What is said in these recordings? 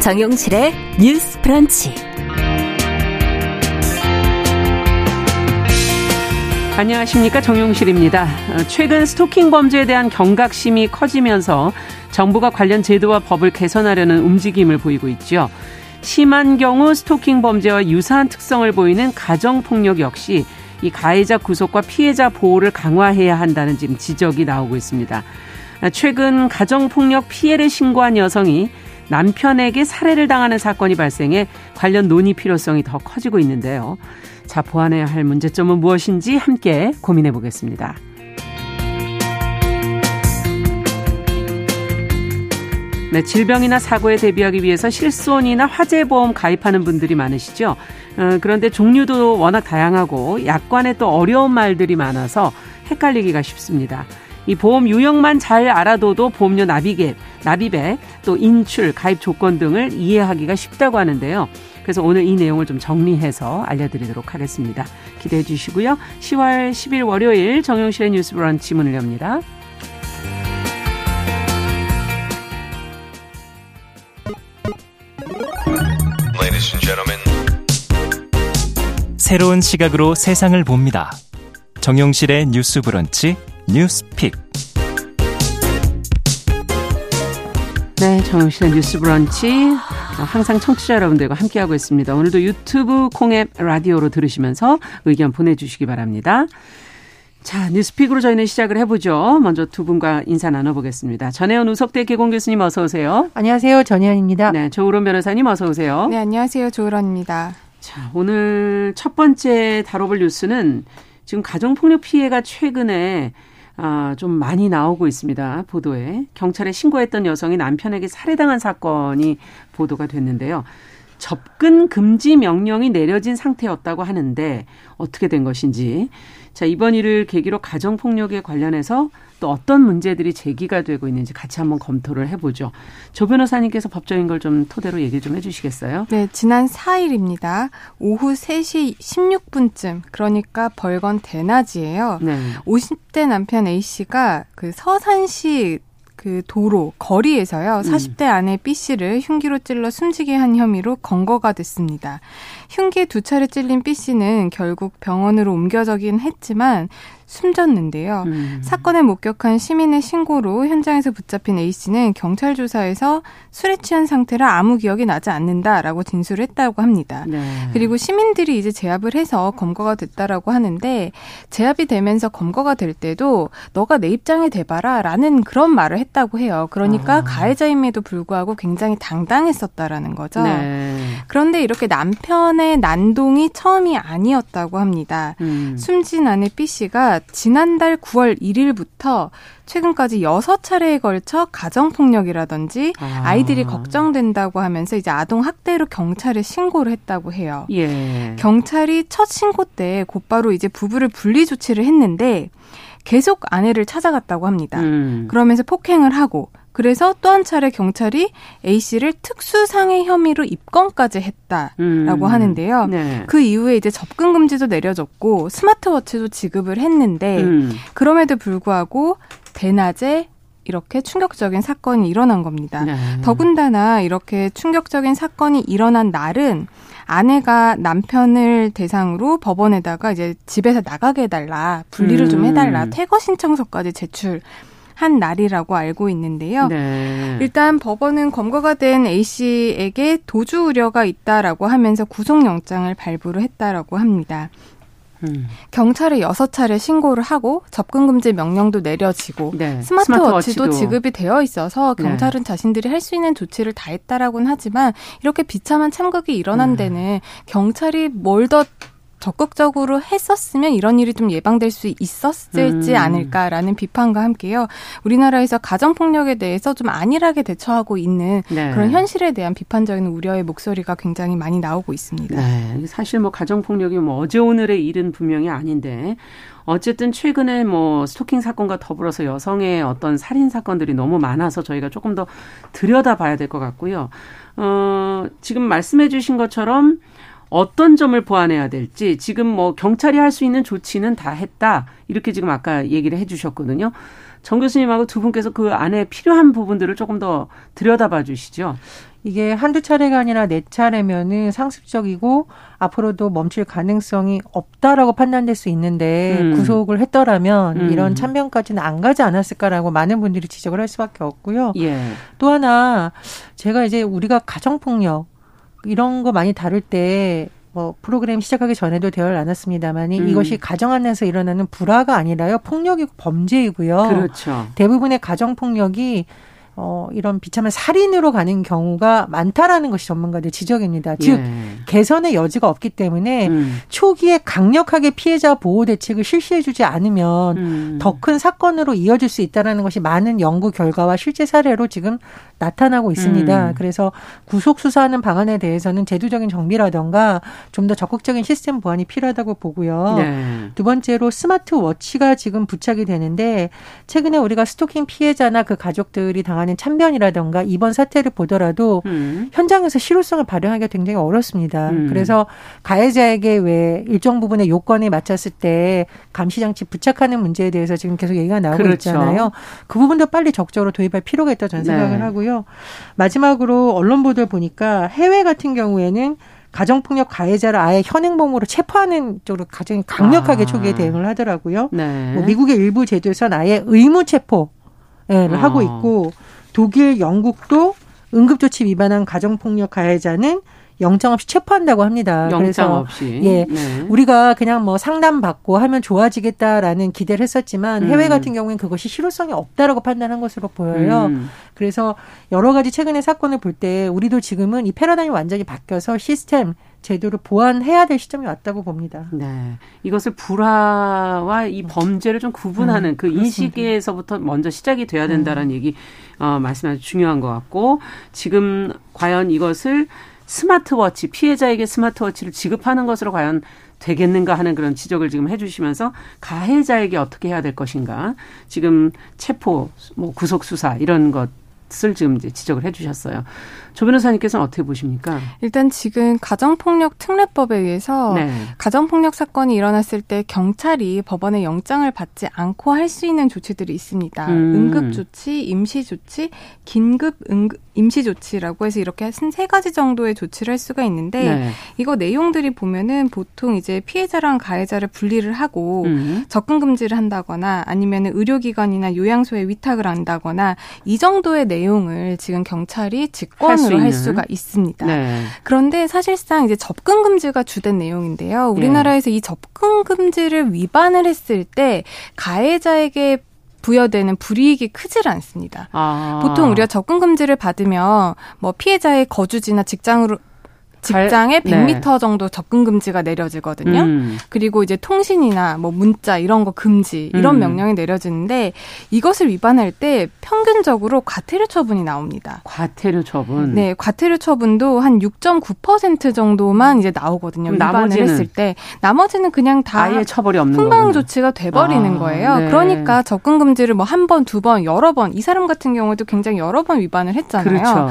정용실의 뉴스 프런치. 안녕하십니까 정용실입니다. 최근 스토킹 범죄에 대한 경각심이 커지면서 정부가 관련 제도와 법을 개선하려는 움직임을 보이고 있죠. 심한 경우 스토킹 범죄와 유사한 특성을 보이는 가정 폭력 역시 이 가해자 구속과 피해자 보호를 강화해야 한다는 지금 지적이 나오고 있습니다. 최근 가정 폭력 피해를 신고한 여성이 남편에게 살해를 당하는 사건이 발생해 관련 논의 필요성이 더 커지고 있는데요. 자, 보완해야 할 문제점은 무엇인지 함께 고민해 보겠습니다. 네, 질병이나 사고에 대비하기 위해서 실손이나 화재보험 가입하는 분들이 많으시죠. 어, 그런데 종류도 워낙 다양하고 약관에 또 어려운 말들이 많아서 헷갈리기가 쉽습니다. 이 보험 유형만 잘 알아둬도 보험료 납입액, 납입액, 또 인출, 가입 조건 등을 이해하기가 쉽다고 하는데요. 그래서 오늘 이 내용을 좀 정리해서 알려드리도록 하겠습니다. 기대해 주시고요. 10월 10일 월요일 정용실의 뉴스 브런치 문을 엽니다. 새로운 시각으로 세상을 봅니다. 정용실의 뉴스 브런치 뉴스픽. 네, 정용실의 뉴스 브런치 항상 청취자 여러분들과 함께하고 있습니다. 오늘도 유튜브 콩앱 라디오로 들으시면서 의견 보내주시기 바랍니다. 자, 뉴스픽으로 저희는 시작을 해보죠. 먼저 두 분과 인사 나눠보겠습니다. 전혜연 우석대 개공 교수님 어서 오세요. 안녕하세요. 전혜연입니다. 네, 조으론 변호사님 어서 오세요. 네, 안녕하세요. 조으론입니다. 자, 오늘 첫 번째 다뤄볼 뉴스는 지금 가정폭력 피해가 최근에 아, 좀 많이 나오고 있습니다. 보도에. 경찰에 신고했던 여성이 남편에게 살해당한 사건이 보도가 됐는데요. 접근 금지 명령이 내려진 상태였다고 하는데 어떻게 된 것인지 자 이번 일을 계기로 가정 폭력에 관련해서 또 어떤 문제들이 제기가 되고 있는지 같이 한번 검토를 해보죠. 조 변호사님께서 법적인 걸 좀 토대로 얘기 좀 해주시겠어요? 네, 지난 4일입니다. 오후 3시 16분쯤 그러니까 벌건 대낮이에요. 네. 50대 남편 A 씨가 그 서산시 그 도로 거리에서요. 40대 음. 아내 B 씨를 흉기로 찔러 숨지게 한 혐의로 검거가 됐습니다. 흉기에 두 차례 찔린 B 씨는 결국 병원으로 옮겨져긴 했지만 숨졌는데요. 음. 사건을 목격한 시민의 신고로 현장에서 붙잡힌 A 씨는 경찰 조사에서 술에 취한 상태라 아무 기억이 나지 않는다라고 진술을 했다고 합니다. 네. 그리고 시민들이 이제 제압을 해서 검거가 됐다라고 하는데 제압이 되면서 검거가 될 때도 너가 내 입장에 대봐라라는 그런 말을 했다고 해요. 그러니까 아. 가해자임에도 불구하고 굉장히 당당했었다라는 거죠. 네. 그런데 이렇게 남편의 난동이 처음이 아니었다고 합니다. 음. 숨진 아내 B 씨가 지난달 9월 1일부터 최근까지 6차례에 걸쳐 가정폭력이라든지 아. 이들이 걱정된다고 하면서 이제 아동 학대로 경찰에 신고를 했다고 해요. 예. 경찰이 첫 신고 때 곧바로 이제 부부를 분리 조치를 했는데 계속 아내를 찾아갔다고 합니다. 음. 그러면서 폭행을 하고 그래서 또 한 차례 경찰이 A 씨를 특수상해 혐의로 입건까지 했다라고 음. 하는데요. 네. 그 이후에 이제 접근 금지도 내려졌고 스마트워치도 지급을 했는데 음. 그럼에도 불구하고 대낮에 이렇게 충격적인 사건이 일어난 겁니다. 네. 더군다나 이렇게 충격적인 사건이 일어난 날은 아내가 남편을 대상으로 법원에다가 이제 집에서 나가게 해달라, 분리를 음. 좀 해달라, 퇴거 신청서까지 제출 한 날이라고 알고 있는데요. 네. 일단 법원은 검거가 된 A 씨에게 도주 우려가 있다라고 하면서 구속영장을 발부를 했다라고 합니다. 음. 경찰에 여섯 차례 신고를 하고 접근 금지 명령도 내려지고 네. 스마트워치도, 스마트워치도, 지급이 되어 있어서 네. 경찰은 네. 자신들이 할 수 있는 조치를 다 했다라고는 하지만 이렇게 비참한 참극이 일어난 음. 데는 경찰이 뭘 더 적극적으로 했었으면 이런 일이 좀 예방될 수 있었을지 음. 않을까라는 비판과 함께요. 우리나라에서 가정폭력에 대해서 좀 안일하게 대처하고 있는 네. 그런 현실에 대한 비판적인 우려의 목소리가 굉장히 많이 나오고 있습니다. 네. 사실 뭐 가정폭력이 뭐 어제 오늘의 일은 분명히 아닌데 어쨌든 최근에 뭐 스토킹 사건과 더불어서 여성의 어떤 살인 사건들이 너무 많아서 저희가 조금 더 들여다봐야 될 것 같고요. 어, 지금 말씀해 주신 것처럼 어떤 점을 보완해야 될지 지금 뭐 경찰이 할 수 있는 조치는 다 했다 이렇게 지금 아까 얘기를 해 주셨거든요. 정 교수님하고 두 분께서 그 안에 필요한 부분들을 조금 더 들여다봐 주시죠. 이게 한두 차례가 아니라 네 차례면은 상습적이고 앞으로도 멈출 가능성이 없다라고 판단될 수 있는데 음. 구속을 했더라면 음. 이런 참변까지는 안 가지 않았을까라고 많은 분들이 지적을 할 수밖에 없고요. 예. 또 하나 제가 이제 우리가 가정폭력 이런 거 많이 다룰 때 뭐 프로그램 시작하기 전에도 대화를 나눴습니다만이 음. 이것이 가정 안에서 일어나는 불화가 아니라요 폭력이고 범죄이고요. 그렇죠. 대부분의 가정 폭력이 어, 이런 비참한 살인으로 가는 경우가 많다라는 것이 전문가들 지적입니다. 즉 예. 개선의 여지가 없기 때문에 음. 초기에 강력하게 피해자 보호 대책을 실시해주지 않으면 음. 더큰 사건으로 이어질 수 있다라는 것이 많은 연구 결과와 실제 사례로 지금 나타나고 있습니다. 음. 그래서 구속 수사하는 방안에 대해서는 제도적인 정비라던가 좀 더 적극적인 시스템 보완이 필요하다고 보고요. 네. 두 번째로 스마트 워치가 지금 부착이 되는데 최근에 우리가 스토킹 피해자나 그 가족들이 당하는 참변이라던가 이번 사태를 보더라도 음. 현장에서 실효성을 발휘하기가 굉장히 어렵습니다. 음. 그래서 가해자에게 왜 일정 부분의 요건에 맞췄을 때 감시 장치 부착하는 문제에 대해서 지금 계속 얘기가 나오고 그렇죠. 있잖아요. 그 부분도 빨리 적극적으로 도입할 필요가 있다 저는 생각을 네. 하고요. 마지막으로 언론 보도를 보니까 해외 같은 경우에는 가정폭력 가해자를 아예 현행범으로 체포하는 쪽으로 가장 강력하게 아. 초기에 대응을 하더라고요. 네. 뭐 미국의 일부 제도에서는 아예 의무 체포를 어. 하고 있고 독일, 영국도 응급조치 위반한 가정폭력 가해자는 영장 없이 체포한다고 합니다. 영장 그래서 없이. 예. 네. 우리가 그냥 뭐 상담 받고 하면 좋아지겠다라는 기대를 했었지만 해외 음. 같은 경우에는 그것이 실효성이 없다라고 판단한 것으로 보여요. 음. 그래서 여러 가지 최근의 사건을 볼 때 우리도 지금은 이 패러다임이 완전히 바뀌어서 시스템 제도를 보완해야 될 시점이 왔다고 봅니다. 네. 이것을 불화와 이 범죄를 좀 구분하는 음, 그 인식에서부터 먼저 시작이 돼야 된다라는 음. 얘기 어 말씀하신 중요한 것 같고 지금 과연 이것을 스마트워치 피해자에게 스마트워치를 지급하는 것으로 과연 되겠는가 하는 그런 지적을 지금 해주시면서 가해자에게 어떻게 해야 될 것인가 지금 체포 뭐 구속 수사 이런 것을 지금 이제 지적을 해주셨어요. 조 변호사님께서는 어떻게 보십니까? 일단 지금 가정폭력 특례법에 의해서 네. 가정폭력 사건이 일어났을 때 경찰이 법원의 영장을 받지 않고 할 수 있는 조치들이 있습니다. 음. 응급조치, 임시조치, 긴급 응급 임시조치라고 해서 이렇게 한 세 가지 정도의 조치를 할 수가 있는데 네. 이거 내용들이 보면은 보통 이제 피해자랑 가해자를 분리를 하고 음. 접근 금지를 한다거나 아니면 의료기관이나 요양소에 위탁을 한다거나 이 정도의 내용을 지금 경찰이 직권 으로 할, 할 수 가 있습니다. 네. 그런데 사실상 이제 접근 금지가 주된 내용인데요. 우리나라에서 네. 이 접근 금지를 위반을 했을 때 가해자에게 부여되는 불이익이 크질 않습니다. 아. 보통 우리가 접근 금지를 받으면 뭐 피해자의 거주지나 직장으로 직장에 100m 네. 정도 접근 금지가 내려지거든요. 음. 그리고 이제 통신이나 뭐 문자 이런 거 금지 이런 음. 명령이 내려지는데 이것을 위반할 때 평균적으로 과태료 처분이 나옵니다. 과태료 처분. 네, 과태료 처분도 한 6.9% 정도만 이제 나오거든요. 위반을 했을 때 나머지는 그냥 다 아예 처벌이 없는 훈방 거구나. 조치가 돼 버리는 아, 거예요. 네. 그러니까 접근 금지를 뭐 한 번, 두 번, 여러 번 이 사람 같은 경우도 굉장히 여러 번 위반을 했잖아요. 그렇죠.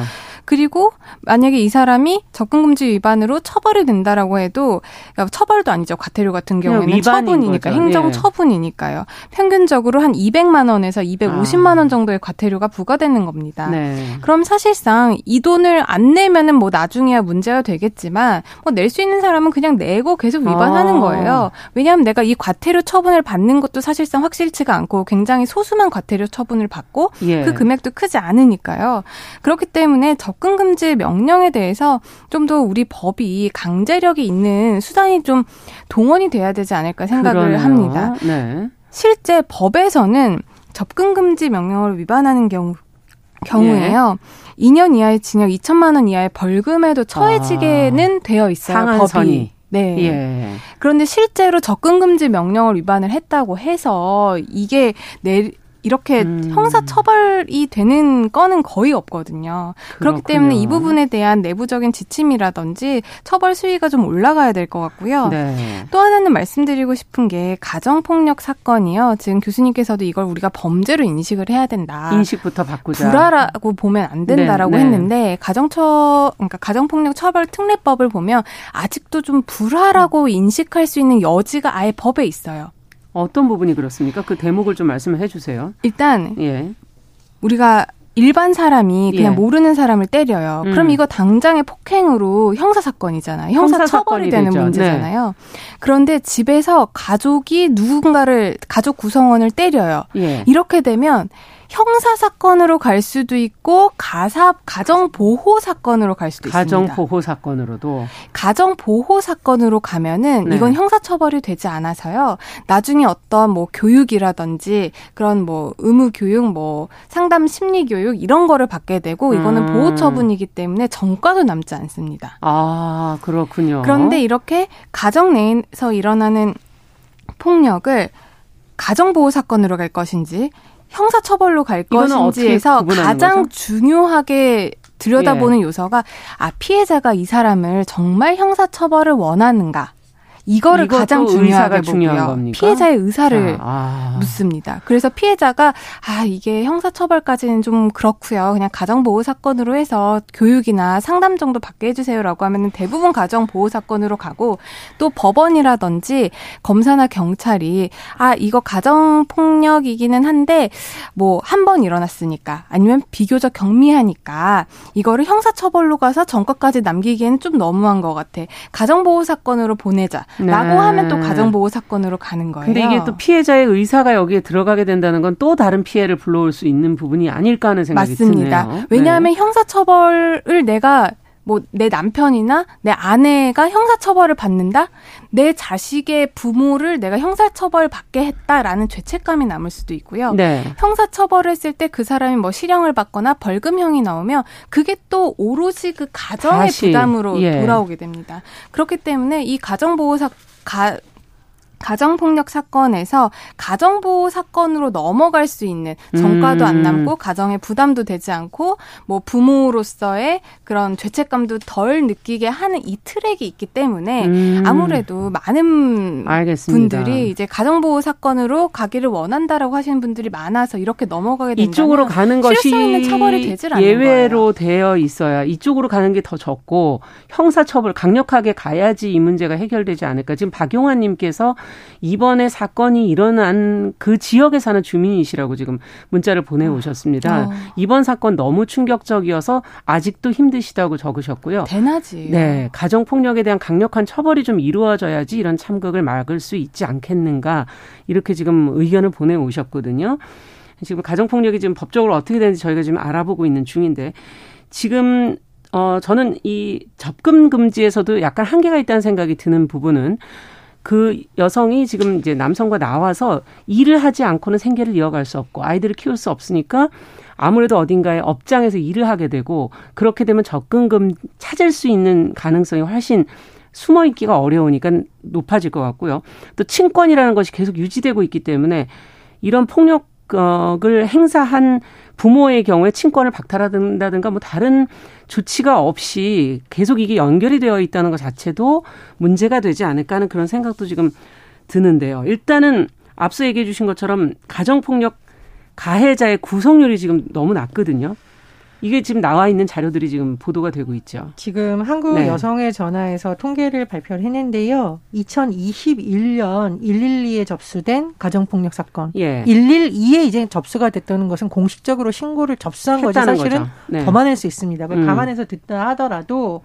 그리고 만약에 이 사람이 접근금지 위반으로 처벌이 된다라고 해도 그러니까 처벌도 아니죠. 과태료 같은 경우에는 처분이니까 거죠. 행정 예. 처분이니까요. 평균적으로 한 200만 원에서 250만 원 아. 정도의 과태료가 부과되는 겁니다. 네. 그럼 사실상 이 돈을 안 내면은 뭐 나중에야 문제가 되겠지만 뭐 낼 수 있는 사람은 그냥 내고 계속 위반하는 아. 거예요. 왜냐하면 내가 이 과태료 처분을 받는 것도 사실상 확실치가 않고 굉장히 소수만 과태료 처분을 받고 예. 그 금액도 크지 않으니까요. 그렇기 때문에 접 접근 금지 명령에 대해서 좀 더 우리 법이 강제력이 있는 수단이 좀 동원이 돼야 되지 않을까 생각을 그러네요. 합니다. 네. 실제 법에서는 접근 금지 명령을 위반하는 경우 경우에요. 네. 2년 이하의 징역 2천만 원 이하의 벌금에도 처해지게는 아, 되어 있어요. 상한선이. 법이. 네. 예. 그런데 실제로 접근 금지 명령을 위반을 했다고 해서 이게 내 이렇게 음. 형사 처벌이 되는 건은 거의 없거든요. 그렇군요. 그렇기 때문에 이 부분에 대한 내부적인 지침이라든지 처벌 수위가 좀 올라가야 될 것 같고요. 네. 또 하나는 말씀드리고 싶은 게 가정 폭력 사건이요. 지금 교수님께서도 이걸 우리가 범죄로 인식을 해야 된다. 인식부터 바꾸자. 불화라고 보면 안 된다라고 네, 네. 했는데 가정처 그러니까 가정폭력 처벌 특례법을 보면 아직도 좀 불화라고 인식할 수 있는 여지가 아예 법에 있어요. 어떤 부분이 그렇습니까? 그 대목을 좀 말씀을 해주세요. 일단 예. 우리가 일반 사람이 그냥 예. 모르는 사람을 때려요. 음. 그럼 이거 당장의 폭행으로 형사 사건이잖아요. 형사, 형사 처벌이 되는 되죠. 문제잖아요. 네. 그런데 집에서 가족이 누군가를 가족 구성원을 때려요. 예. 이렇게 되면 형사 사건으로 갈 수도 있고 가사 가정 보호 사건으로 갈 수도 가정 있습니다. 가정 보호 사건으로도 가정 보호 사건으로 가면은 네. 이건 형사 처벌이 되지 않아서요. 나중에 어떤 뭐 교육이라든지 그런 뭐 의무 교육 뭐 상담 심리 교육 이런 거를 받게 되고 이거는 음. 보호 처분이기 때문에 전과도 남지 않습니다. 아, 그렇군요. 그런데 이렇게 가정 내에서 일어나는 폭력을 가정보호 사건으로 갈 것인지 형사처벌로 갈 것인지에서 가장 거죠? 중요하게 들여다보는 예. 요소가 아 피해자가 이 사람을 정말 형사처벌을 원하는가 이거를 가장 중요하게 보고요. 피해자의 의사를 아. 묻습니다. 그래서 피해자가 아 이게 형사처벌까지는 좀 그렇고요. 그냥 가정보호 사건으로 해서 교육이나 상담 정도 받게 해주세요라고 하면은 대부분 가정보호 사건으로 가고 또 법원이라든지 검사나 경찰이 아 이거 가정폭력이기는 한데 뭐 한 번 일어났으니까 아니면 비교적 경미하니까 이거를 형사처벌로 가서 전과까지 남기기에는 좀 너무한 것 같아. 가정보호 사건으로 보내자. 네. 라고 하면 또 가정보호 사건으로 가는 거예요. 근데 이게 또 피해자의 의사가 여기에 들어가게 된다는 건 또 다른 피해를 불러올 수 있는 부분이 아닐까 하는 생각이 맞습니다. 드네요. 왜냐하면 네. 형사처벌을 내가 뭐 내 남편이나 내 아내가 형사처벌을 받는다? 내 자식의 부모를 내가 형사처벌 받게 했다라는 죄책감이 남을 수도 있고요. 네. 형사처벌을 했을 때 그 사람이 뭐 실형을 받거나 벌금형이 나오면 그게 또 오로지 그 가정의 다시, 부담으로 예. 돌아오게 됩니다. 그렇기 때문에 이 가정보호사 가, 가정폭력 사건에서 가정보호 사건으로 넘어갈 수 있는 정가도 안 음. 남고 가정에 부담도 되지 않고 뭐 부모로서의 그런 죄책감도 덜 느끼게 하는 이 트랙이 있기 때문에 음. 아무래도 많은 알겠습니다. 분들이 이제 가정보호 사건으로 가기를 원한다라고 하시는 분들이 많아서 이렇게 넘어가게 된다면 이쪽으로 가는 것이 처벌이 되질 않는 예외로 거예요. 되어 있어야 이쪽으로 가는 게 더 적고 형사처벌 강력하게 가야지 이 문제가 해결되지 않을까 지금 박용환님께서 이번에 사건이 일어난 그 지역에 사는 주민이시라고 지금 문자를 보내오셨습니다. 어. 이번 사건 너무 충격적이어서 아직도 힘드시다고 적으셨고요. 대낮이. 네. 가정폭력에 대한 강력한 처벌이 좀 이루어져야지 이런 참극을 막을 수 있지 않겠는가. 이렇게 지금 의견을 보내오셨거든요. 지금 가정폭력이 지금 법적으로 어떻게 되는지 저희가 지금 알아보고 있는 중인데 지금 어 저는 이 접근 금지에서도 약간 한계가 있다는 생각이 드는 부분은 그 여성이 지금 이제 남성과 나와서 일을 하지 않고는 생계를 이어갈 수 없고 아이들을 키울 수 없으니까 아무래도 어딘가에 업장에서 일을 하게 되고 그렇게 되면 접근금 찾을 수 있는 가능성이 훨씬 숨어 있기가 어려우니까 높아질 것 같고요. 또 친권이라는 것이 계속 유지되고 있기 때문에 이런 폭력을 행사한 부모의 경우에 친권을 박탈한다든가 뭐 다른 조치가 없이 계속 이게 연결이 되어 있다는 것 자체도 문제가 되지 않을까 하는 그런 생각도 지금 드는데요. 일단은 앞서 얘기해 주신 것처럼 가정폭력 가해자의 구성률이 지금 너무 낮거든요. 이게 지금 나와 있는 자료들이 지금 보도가 되고 있죠. 지금 한국 네. 여성의 전화에서 통계를 발표를 했는데요. 2021년 112에 접수된 가정폭력 사건. 예. 112에 이제 접수가 됐다는 것은 공식적으로 신고를 접수한 거지 사실은 네. 더 많을 수 있습니다. 음. 감안해서 듣다 하더라도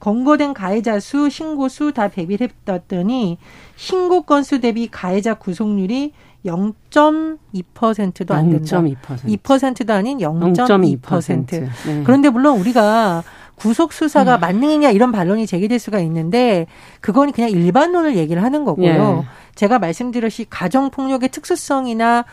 권고된 가해자 수, 신고 수 다 대비를 했더니 신고 건수 대비 가해자 구속률이 0.2%도 안 된다. 0.2%. 2%도 아닌 0.2%. 0.2%. 네. 그런데 물론 우리가 구속 수사가 음. 만능이냐 이런 반론이 제기될 수가 있는데 그건 그냥 일반론을 얘기를 하는 거고요. 예. 제가 말씀드렸이 가정 폭력의 특수성이나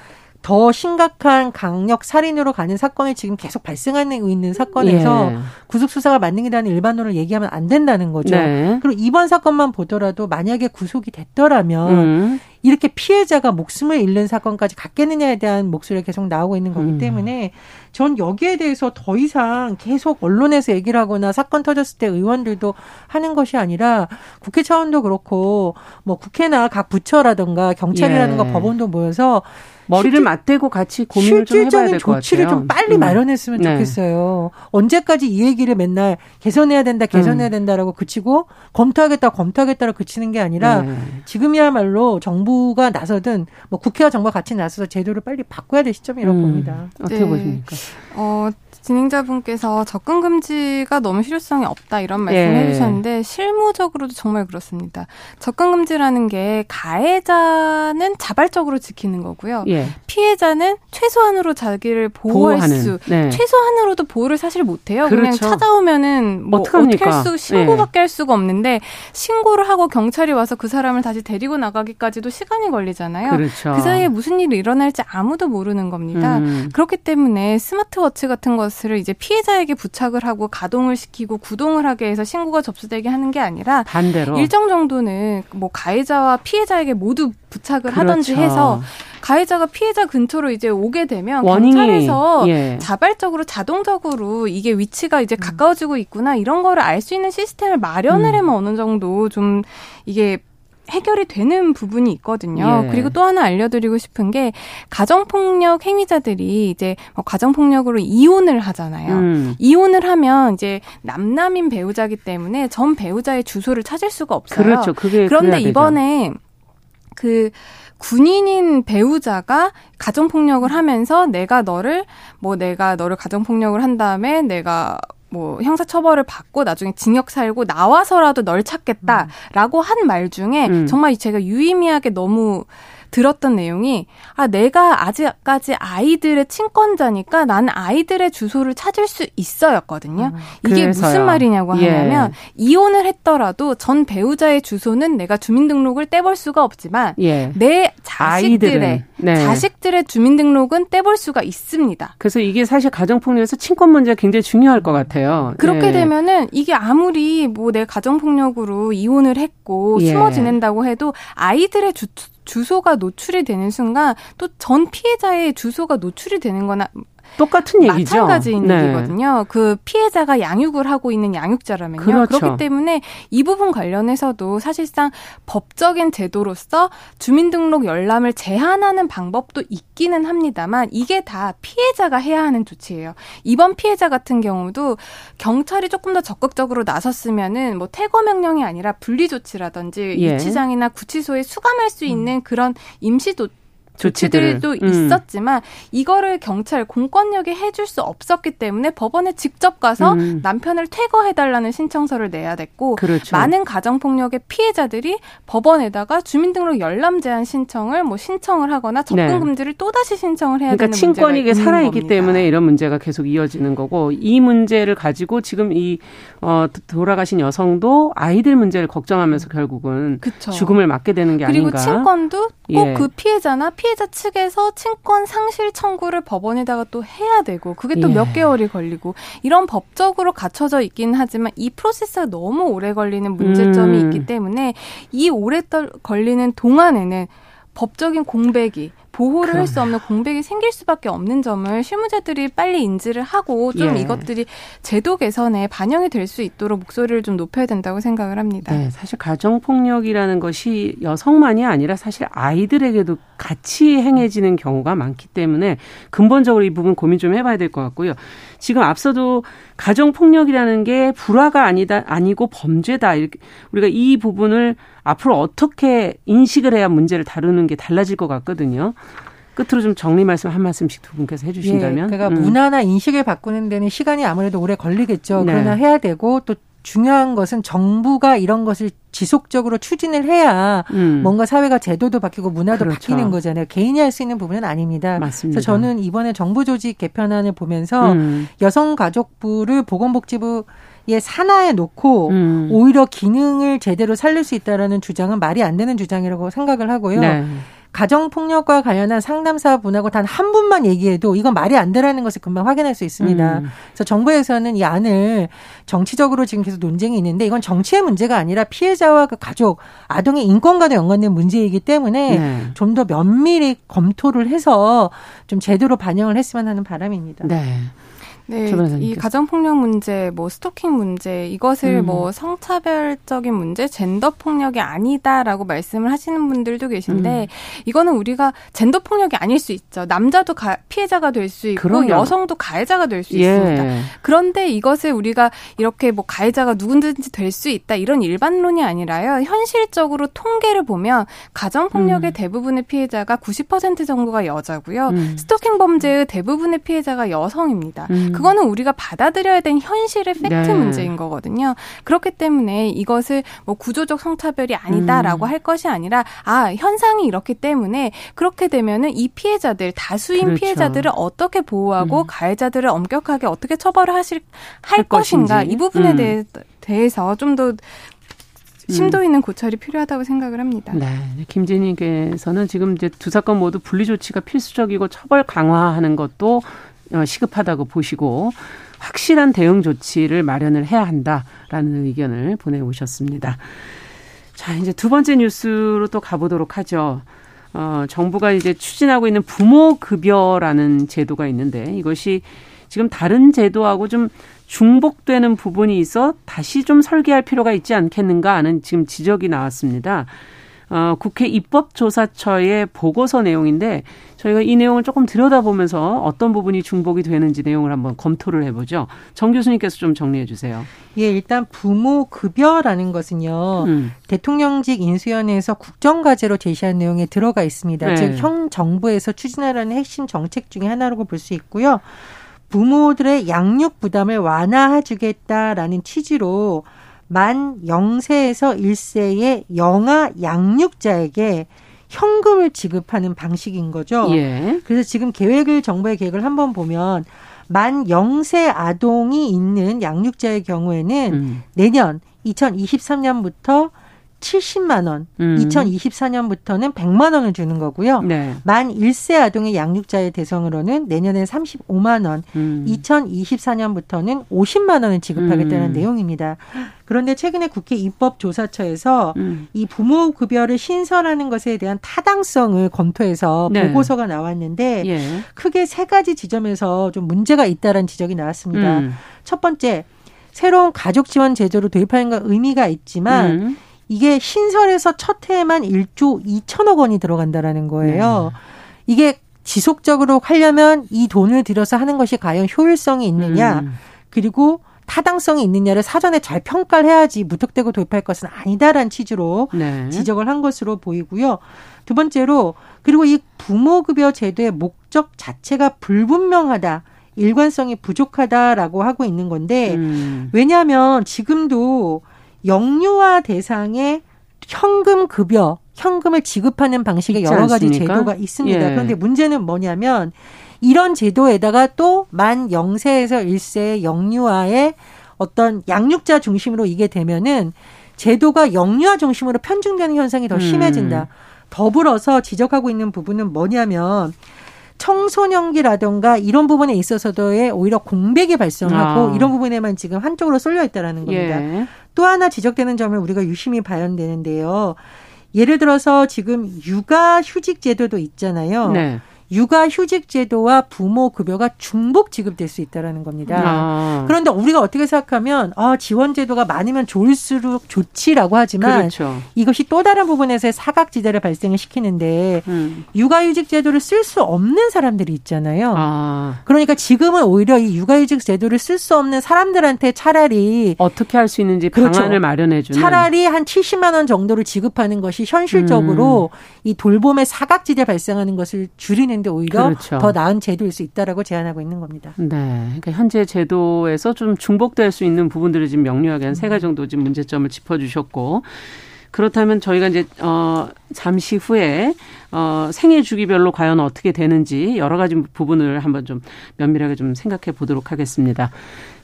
더 심각한 강력 살인으로 가는 사건이 지금 계속 발생하고 있는 사건에서 예. 구속 수사가 만능이라는 일반론을 얘기하면 안 된다는 거죠. 네. 그리고 이번 사건만 보더라도 만약에 구속이 됐더라면 음. 이렇게 피해자가 목숨을 잃는 사건까지 갔겠느냐에 대한 목소리가 계속 나오고 있는 거기 음. 때문에 전 여기에 대해서 더 이상 계속 언론에서 얘기를 하거나 사건 터졌을 때 의원들도 하는 것이 아니라 국회 차원도 그렇고 뭐 국회나 각 부처라든가 경찰이라든가 예. 법원도 모여서 머리를 실질, 맞대고 같이 고민을 좀 해봐야 될 것 같아요. 조치를 좀 빨리 음. 마련했으면 네. 좋겠어요. 언제까지 이 얘기를 맨날 개선해야 된다, 개선해야 음. 된다라고 그치고 검토하겠다, 검토하겠다라고 그치는 게 아니라 네. 지금이야말로 정부가 나서든 뭐 국회와 정부가 같이 나서서 제도를 빨리 바꿔야 될 시점이라고 음. 봅니다. 어떻게 네. 보십니까? 어, 진행자분께서 접근 금지가 너무 실효성이 없다 이런 말씀을 예. 해주셨는데 실무적으로도 정말 그렇습니다. 접근 금지라는 게 가해자는 자발적으로 지키는 거고요. 예. 피해자는 최소한으로 자기를 보호할 보호하는. 수 네. 최소한으로도 보호를 사실 못해요. 그렇죠. 그냥 찾아오면은 뭐 어떻게 할 수, 신고밖에 예. 할 수가 없는데 신고를 하고 경찰이 와서 그 사람을 다시 데리고 나가기까지도 시간이 걸리잖아요. 그렇죠. 그 사이에 무슨 일이 일어날지 아무도 모르는 겁니다. 음. 그렇기 때문에 스마트워치 같은 것을 것을 이제 피해자에게 부착을 하고 가동을 시키고 구동을 하게 해서 신고가 접수되게 하는 게 아니라 반대로 일정 정도는 뭐 가해자와 피해자에게 모두 부착을 그렇죠. 하든지 해서 가해자가 피해자 근처로 이제 오게 되면 원인이, 경찰에서 예. 자발적으로 자동적으로 이게 위치가 이제 음. 가까워지고 있구나 이런 거를 알 수 있는 시스템을 마련을 음. 하면 어느 정도 좀 이게 해결이 되는 부분이 있거든요. 예. 그리고 또 하나 알려드리고 싶은 게 가정폭력 행위자들이 이제 뭐 가정폭력으로 이혼을 하잖아요. 음. 이혼을 하면 이제 남남인 배우자기 때문에 전 배우자의 주소를 찾을 수가 없어요. 그렇죠. 그게 그런데 이번에 그 군인인 배우자가 가정폭력을 하면서 내가 너를 뭐 내가 너를 가정폭력을 한 다음에 내가 뭐 형사 처벌을 받고 나중에 징역 살고 나와서라도 널 찾겠다라고 음. 한말 중에 음. 정말 제가 유의미하게 너무 들었던 내용이 아 내가 아직까지 아이들의 친권자니까 나는 아이들의 주소를 찾을 수 있어였거든요. 음, 이게 무슨 말이냐고 하냐면 예. 이혼을 했더라도 전 배우자의 주소는 내가 주민등록을 떼볼 수가 없지만 예. 내 자식들의 네. 자식들의 주민등록은 떼볼 수가 있습니다. 그래서 이게 사실 가정폭력에서 친권 문제가 굉장히 중요할 것 같아요. 그렇게 예. 되면은 이게 아무리 뭐 내 가정폭력으로 이혼을 했고 예. 숨어 지낸다고 해도 아이들의 주 주소가 노출이 되는 순간 또 전 피해자의 주소가 노출이 되는 거나 똑같은 얘기죠. 마찬가지인 네. 얘기거든요. 그 피해자가 양육을 하고 있는 양육자라면요. 그렇죠. 그렇기 때문에 이 부분 관련해서도 사실상 법적인 제도로서 주민등록 열람을 제한하는 방법도 있기는 합니다만 이게 다 피해자가 해야 하는 조치예요. 이번 피해자 같은 경우도 경찰이 조금 더 적극적으로 나섰으면은 뭐 퇴거 명령이 아니라 분리 조치라든지 예. 유치장이나 구치소에 수감할 수 있는 음. 그런 임시 도, 조치들도 음. 있었지만 이거를 경찰 공권력이 해줄 수 없었기 때문에 법원에 직접 가서 음. 남편을 퇴거해달라는 신청서를 내야 됐고 그렇죠. 많은 가정폭력의 피해자들이 법원에다가 주민등록 열람 제한 신청을 뭐 신청을 하거나 접근 네. 금지를 또 다시 신청을 해야 그러니까 되는 친권이 이게 살아있기 때문에 이런 문제가 계속 이어지는 거고 이 문제를 가지고 지금 이 어, 돌아가신 여성도 아이들 문제를 걱정하면서 결국은 그쵸. 죽음을 맞게 되는 게 그리고 아닌가. 그리고 친권도 꼭그 예. 피해자나 피해 피해자 측에서 친권 상실 청구를 법원에다가 또 해야 되고 그게 또몇 예. 개월이 걸리고 이런 법적으로 갖춰져 있긴 하지만 이 프로세스가 너무 오래 걸리는 문제점이 음. 있기 때문에 이 오래 걸리는 동안에는 법적인 공백이 보호를 할 수 없는 공백이 생길 수밖에 없는 점을 실무자들이 빨리 인지를 하고 좀 예. 이것들이 제도 개선에 반영이 될 수 있도록 목소리를 좀 높여야 된다고 생각을 합니다. 네, 사실 가정 폭력이라는 것이 여성만이 아니라 사실 아이들에게도 같이 행해지는 경우가 많기 때문에 근본적으로 이 부분 고민 좀 해봐야 될 것 같고요. 지금 앞서도 가정 폭력이라는 게 불화가 아니다 아니고 범죄다 이렇게 우리가 이 부분을 앞으로 어떻게 인식을 해야 문제를 다루는 게 달라질 것 같거든요. 끝으로 좀 정리 말씀 한 말씀씩 두 분께서 해주신다면. 예, 그러니까 음. 문화나 인식을 바꾸는 데는 시간이 아무래도 오래 걸리겠죠. 네. 그러나 해야 되고 또 중요한 것은 정부가 이런 것을 지속적으로 추진을 해야 음. 뭔가 사회가 제도도 바뀌고 문화도 그렇죠. 바뀌는 거잖아요. 개인이 할 수 있는 부분은 아닙니다. 맞습니다. 그래서 저는 이번에 정부 조직 개편안을 보면서 음. 여성가족부를 보건복지부 에 산하에 놓고 음. 오히려 기능을 제대로 살릴 수 있다라는 주장은 말이 안 되는 주장이라고 생각을 하고요. 네. 가정폭력과 관련한 상담사 분하고 단 한 분만 얘기해도 이건 말이 안 되라는 것을 금방 확인할 수 있습니다. 음. 그래서 정부에서는 이 안을 정치적으로 지금 계속 논쟁이 있는데 이건 정치의 문제가 아니라 피해자와 그 가족, 아동의 인권과도 연관된 문제이기 때문에 네. 좀더 면밀히 검토를 해서 좀 제대로 반영을 했으면 하는 바람입니다. 네. 네, 이 가정폭력 문제, 뭐 스토킹 문제, 이것을 음. 뭐 성차별적인 문제, 젠더 폭력이 아니다라고 말씀을 하시는 분들도 계신데, 음. 이거는 우리가 젠더 폭력이 아닐 수 있죠. 남자도 가, 피해자가 될 수 있고, 그럼요. 여성도 가해자가 될수 예. 있습니다. 그런데 이것을 우리가 이렇게 뭐 가해자가 누군지 될 수 있다, 이런 일반론이 아니라요. 현실적으로 통계를 보면 가정폭력의 음. 대부분의 피해자가 90% 정도가 여자고요. 음. 스토킹 범죄의 대부분의 피해자가 여성입니다. 음. 그거는 우리가 받아들여야 되는 현실의 팩트 네. 문제인 거거든요. 그렇기 때문에 이것을 뭐 구조적 성차별이 아니다라고 음. 할 것이 아니라 아 현상이 이렇기 때문에 그렇게 되면은 이 피해자들 다수인 그렇죠. 피해자들을 어떻게 보호하고 음. 가해자들을 엄격하게 어떻게 처벌을 하실 할, 할 것인가 것인지. 이 부분에 음. 대해 대해서 좀더 심도 있는 고찰이 필요하다고 생각을 합니다. 네. 김진희께서는 지금 이제 두 사건 모두 분리 조치가 필수적이고 처벌 강화하는 것도 어, 시급하다고 보시고 확실한 대응 조치를 마련을 해야 한다라는 의견을 보내오셨습니다. 자, 이제 두 번째 뉴스로 또 가보도록 하죠. 어, 정부가 이제 추진하고 있는 부모 급여라는 제도가 있는데 이것이 지금 다른 제도하고 좀 중복되는 부분이 있어 다시 좀 설계할 필요가 있지 않겠는가 하는 지금 지적이 나왔습니다. 어, 국회 입법조사처의 보고서 내용인데 저희가 이 내용을 조금 들여다보면서 어떤 부분이 중복이 되는지 내용을 한번 검토를 해보죠. 정 교수님께서 좀 정리해 주세요. 예, 일단 부모 급여라는 것은요. 음. 대통령직 인수위원회에서 국정과제로 제시한 내용에 들어가 있습니다. 네. 즉, 형 정부에서 추진하려는 핵심 정책 중의 하나라고 볼 수 있고요. 부모들의 양육 부담을 완화해주겠다라는 취지로 만 0세에서 1세의 영아 양육자에게 현금을 지급하는 방식인 거죠. 예. 그래서 지금 계획을 정부의 계획을 한번 보면 만 0세 아동이 있는 양육자의 경우에는 음. 내년 2023년부터 70만 원, 음. 2024년부터는 100만 원을 주는 거고요. 네. 만 1세 아동의 양육자의 대상으로는 내년에 35만 원, 음. 2024년부터는 50만 원을 지급하겠다는 음. 내용입니다. 그런데 최근에 국회 입법조사처에서 음. 이 부모 급여를 신설하는 것에 대한 타당성을 검토해서 네. 보고서가 나왔는데 예. 크게 세 가지 지점에서 좀 문제가 있다라는 지적이 나왔습니다. 음. 첫 번째, 새로운 가족 지원 제도로 도입하는 건 의미가 있지만 음. 이게 신설에서 첫 해에만 1조 2천억 원이 들어간다라는 거예요. 네. 이게 지속적으로 하려면 이 돈을 들여서 하는 것이 과연 효율성이 있느냐, 음. 그리고 타당성이 있느냐를 사전에 잘 평가를 해야지 무턱대고 도입할 것은 아니다라는 취지로 네. 지적을 한 것으로 보이고요. 두 번째로 그리고 이 부모급여 제도의 목적 자체가 불분명하다. 일관성이 부족하다라고 하고 있는 건데 음. 왜냐하면 지금도 영유아 대상의 현금 급여, 현금을 지급하는 방식의 여러 가지 않습니까? 제도가 있습니다. 예. 그런데 문제는 뭐냐면 이런 제도에다가 또만 0세에서 1세 영유아의 어떤 양육자 중심으로 이게 되면은 제도가 영유아 중심으로 편중되는 현상이 더 음. 심해진다. 음. 더불어서 지적하고 있는 부분은 뭐냐면 청소년기라던가 이런 부분에 있어서도의 오히려 공백이 발생하고 아. 이런 부분에만 지금 한쪽으로 쏠려 있다라는 겁니다. 예. 또 하나 지적되는 점을 우리가 유심히 봐야 되는데요. 예를 들어서 지금 육아 휴직 제도도 있잖아요. 네. 육아휴직 제도와 부모 급여가 중복 지급될 수 있다라는 겁니다. 아. 그런데 우리가 어떻게 생각하면 아, 지원 제도가 많으면 좋을수록 좋지라고 하지만 그렇죠. 이것이 또 다른 부분에서의 사각지대를 발생을 시키는데 음. 육아휴직 제도를 쓸 수 없는 사람들이 있잖아요. 아. 그러니까 지금은 오히려 이 육아휴직 제도를 쓸 수 없는 사람들한테 차라리 어떻게 할 수 있는지 그렇죠. 방안을 마련해 주는 차라리 한 70만 원 정도를 지급하는 것이 현실적으로 음. 이 돌봄의 사각지대 발생하는 것을 줄이는 하는데 오히려 그렇죠. 더 나은 제도일 수 있다라고 제안하고 있는 겁니다. 네. 그러니까 현재 제도에서 좀 중복될 수 있는 부분들을 지금 명료하게 한 세 가지 정도 지금 문제점을 짚어 주셨고 그렇다면 저희가 이제 어 잠시 후에 어 생애 주기별로 과연 어떻게 되는지 여러 가지 부분을 한번 좀 면밀하게 좀 생각해 보도록 하겠습니다.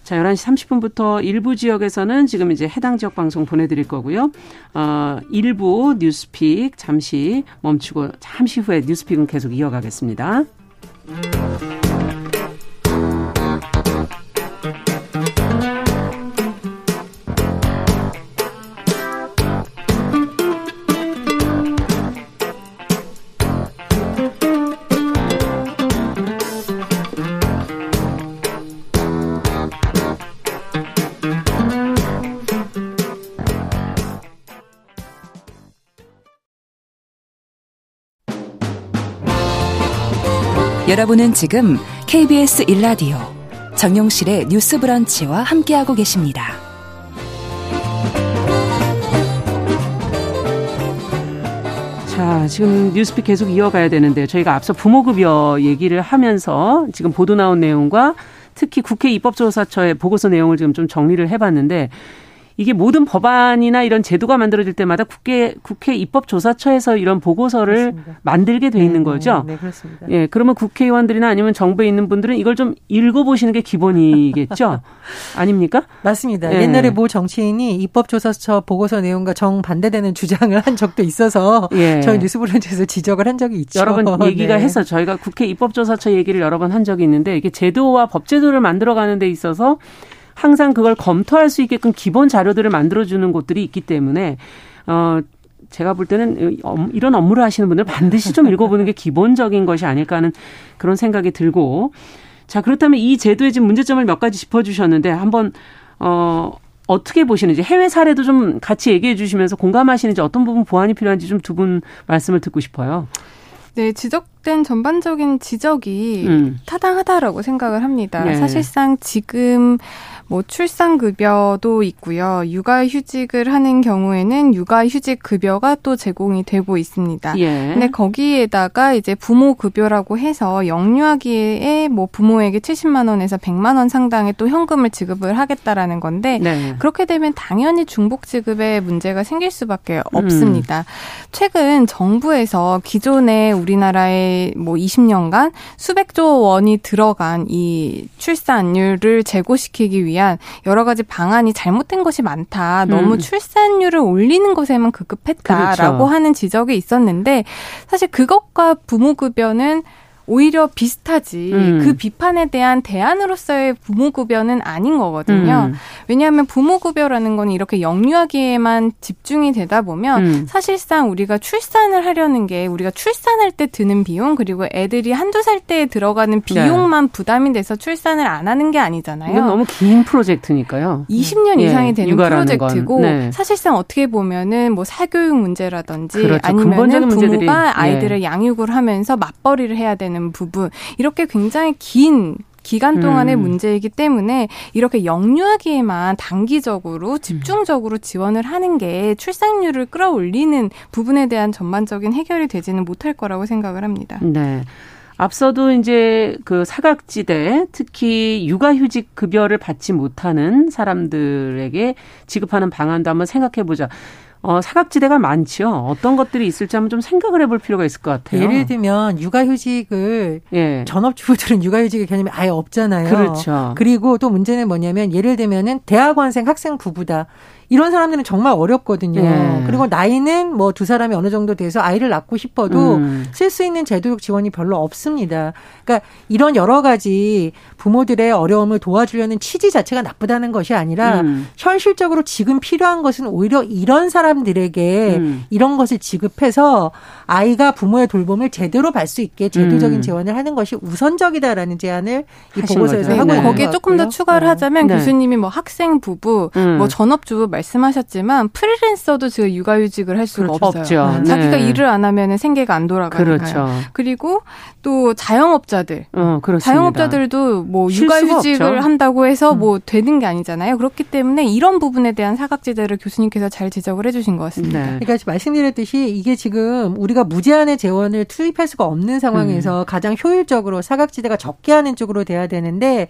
자, 11시 30분부터 일부 지역에서는 지금 이제 해당 지역 방송 보내드릴 거고요. 어, 일부 뉴스픽 잠시 멈추고 잠시 후에 뉴스픽은 계속 이어가겠습니다. 여러분은 지금 KBS 1라디오 정용실의 뉴스 브런치와 함께하고 계십니다. 자, 지금 뉴스픽 계속 이어가야 되는데 저희가 앞서 부모급여 얘기를 하면서 지금 보도 나온 내용과 특히 국회 입법조사처의 보고서 내용을 지금 좀 정리를 해봤는데 이게 모든 법안이나 이런 제도가 만들어질 때마다 국회 국회 입법조사처에서 이런 보고서를 그렇습니다. 만들게 돼 있는 네, 거죠. 네, 네, 그렇습니다. 예, 그러면 국회의원들이나 아니면 정부에 있는 분들은 이걸 좀 읽어보시는 게 기본이겠죠. 아닙니까? 맞습니다. 예. 옛날에 모 정치인이 입법조사처 보고서 내용과 정 반대되는 주장을 한 적도 있어서 예. 저희 뉴스브런치에서 지적을 한 적이 있죠. 여러 번 얘기가 네. 해서 저희가 국회 입법조사처 얘기를 여러 번 한 적이 있는데 이게 제도와 법제도를 만들어가는 데 있어서 항상 그걸 검토할 수 있게끔 기본 자료들을 만들어주는 곳들이 있기 때문에 어 제가 볼 때는 이런 업무를 하시는 분들 반드시 좀 읽어보는 게 기본적인 것이 아닐까 하는 그런 생각이 들고 자 그렇다면 이 제도의 지금 문제점을 몇 가지 짚어주셨는데 한번 어 어떻게 보시는지 해외 사례도 좀 같이 얘기해 주시면서 공감하시는지 어떤 부분 보완이 필요한지 좀 두 분 말씀을 듣고 싶어요. 네, 지적 된 전반적인 지적이 음. 타당하다라고 생각을 합니다. 네. 사실상 지금 뭐 출산 급여도 있고요. 육아 휴직을 하는 경우에는 육아 휴직 급여가 또 제공이 되고 있습니다. 예. 근데 거기에다가 이제 부모 급여라고 해서 영유아기에 뭐 부모에게 70만 원에서 100만 원 상당의 또 현금을 지급을 하겠다라는 건데 네. 그렇게 되면 당연히 중복 지급에 문제가 생길 수밖에 음. 없습니다. 음. 최근 정부에서 기존에 우리나라 에뭐 20년간 수백조 원이 들어간 이 출산율을 제고시키기 위한 여러 가지 방안이 잘못된 것이 많다. 너무 음. 출산율을 올리는 것에만 급급했다라고 그렇죠. 하는 지적이 있었는데 사실 그것과 부모급여는 오히려 비슷하지 음. 그 비판에 대한 대안으로서의 부모급여는 아닌 거거든요. 음. 왜냐하면 부모급여라는 건 이렇게 영유아기에만 집중이 되다 보면 음. 사실상 우리가 출산을 하려는 게 우리가 출산할 때 드는 비용 그리고 애들이 한두 살때 들어가는 네. 비용만 네. 부담이 돼서 출산을 안 하는 게 아니잖아요. 이건 너무 긴 프로젝트니까요. 20년 예. 이상이 되는 프로젝트고 네. 사실상 어떻게 보면은 뭐 사교육 문제라든지 그렇죠. 아니면 부모가 예. 아이들을 예. 양육을 하면서 맞벌이를 해야 되는 되는 부분 이렇게 굉장히 긴 기간 동안의 음. 문제이기 때문에 이렇게 영유아기에만 단기적으로 음. 집중적으로 지원을 하는 게 출산율을 끌어올리는 부분에 대한 전반적인 해결이 되지는 못할 거라고 생각을 합니다. 네. 앞서도 이제 그 사각지대 특히 육아휴직 급여를 받지 못하는 사람들에게 지급하는 방안도 한번 생각해 보자. 어, 사각지대가 많죠. 어떤 것들이 있을지 한번 좀 생각을 해볼 필요가 있을 것 같아요. 예를 들면 육아휴직을 예. 전업주부들은 육아휴직의 개념이 아예 없잖아요. 그렇죠. 그리고 또 문제는 뭐냐면 예를 들면은 대학원생 학생 부부다. 이런 사람들은 정말 어렵거든요. 네. 그리고 나이는 뭐 두 사람이 어느 정도 돼서 아이를 낳고 싶어도 음. 쓸수 있는 제도적 지원이 별로 없습니다. 그러니까 이런 여러 가지 부모들의 어려움을 도와주려는 취지 자체가 나쁘다는 것이 아니라 음. 현실적으로 지금 필요한 것은 오히려 이런 사람들에게 음. 이런 것을 지급해서 아이가 부모의 돌봄을 제대로 받을 수 있게 제도적인 음. 지원을 하는 것이 우선적이다라는 제안을 이 보고서에서 거죠. 하고 네. 있는 거기에 조금 더 추가를 네. 하자면 네. 교수님이 뭐 학생 부부, 음. 뭐 전업주부 말씀하셨지만 프리랜서도 지금 육아휴직을 할 수가 그렇죠. 없어요. 없죠. 네. 자기가 일을 안 하면 생계가 안 돌아가니까요. 그렇죠. 그리고 또 자영업자들, 어, 자영업자들도 뭐 육아휴직을 한다고 해서 음. 뭐 되는 게 아니잖아요. 그렇기 때문에 이런 부분에 대한 사각지대를 교수님께서 잘 지적을 해주신 것 같습니다. 네. 그러니까 말씀드렸듯이 이게 지금 우리가 무제한의 재원을 투입할 수가 없는 상황에서 음. 가장 효율적으로 사각지대가 적게 하는 쪽으로 돼야 되는데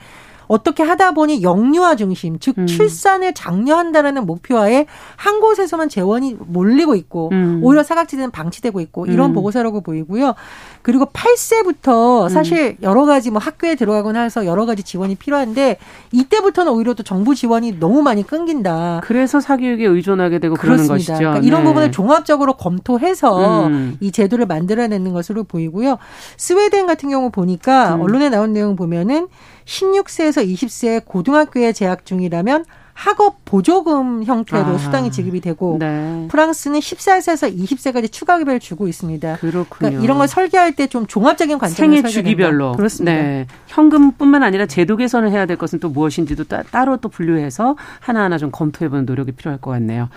어떻게 하다 보니 영유아 중심, 즉 음. 출산을 장려한다라는 목표하에 한 곳에서만 재원이 몰리고 있고 음. 오히려 사각지대는 방치되고 있고 이런 음. 보고서라고 보이고요. 그리고 8세부터 음. 사실 여러 가지 뭐 학교에 들어가거나 해서 여러 가지 지원이 필요한데 이때부터는 오히려 또 정부 지원이 너무 많이 끊긴다. 그래서 사교육에 의존하게 되고 그렇습니다. 그러는 것이죠. 그러니까 이런 네. 부분을 종합적으로 검토해서 음. 이 제도를 만들어내는 것으로 보이고요. 스웨덴 같은 경우 보니까 음. 언론에 나온 내용 보면은 16세에서 20세 고등학교에 재학 중이라면 학업 보조금 형태로 아, 수당이 지급이 되고 네. 프랑스는 14세에서 20세까지 추가 급여를 주고 있습니다. 그렇군요. 그러니까 이런 걸 설계할 때 좀 종합적인 관점을 생애 주기별로 그렇습니다. 네. 현금뿐만 아니라 제도 개선을 해야 될 것은 또 무엇인지도 따, 따로 또 분류해서 하나하나 좀 검토해보는 노력이 필요할 것 같네요.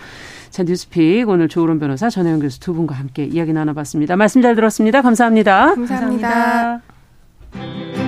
자 뉴스픽 오늘 조으론 변호사 전혜영 교수 두 분과 함께 이야기 나눠봤습니다. 말씀 잘 들었습니다. 감사합니다. 감사합니다. 감사합니다.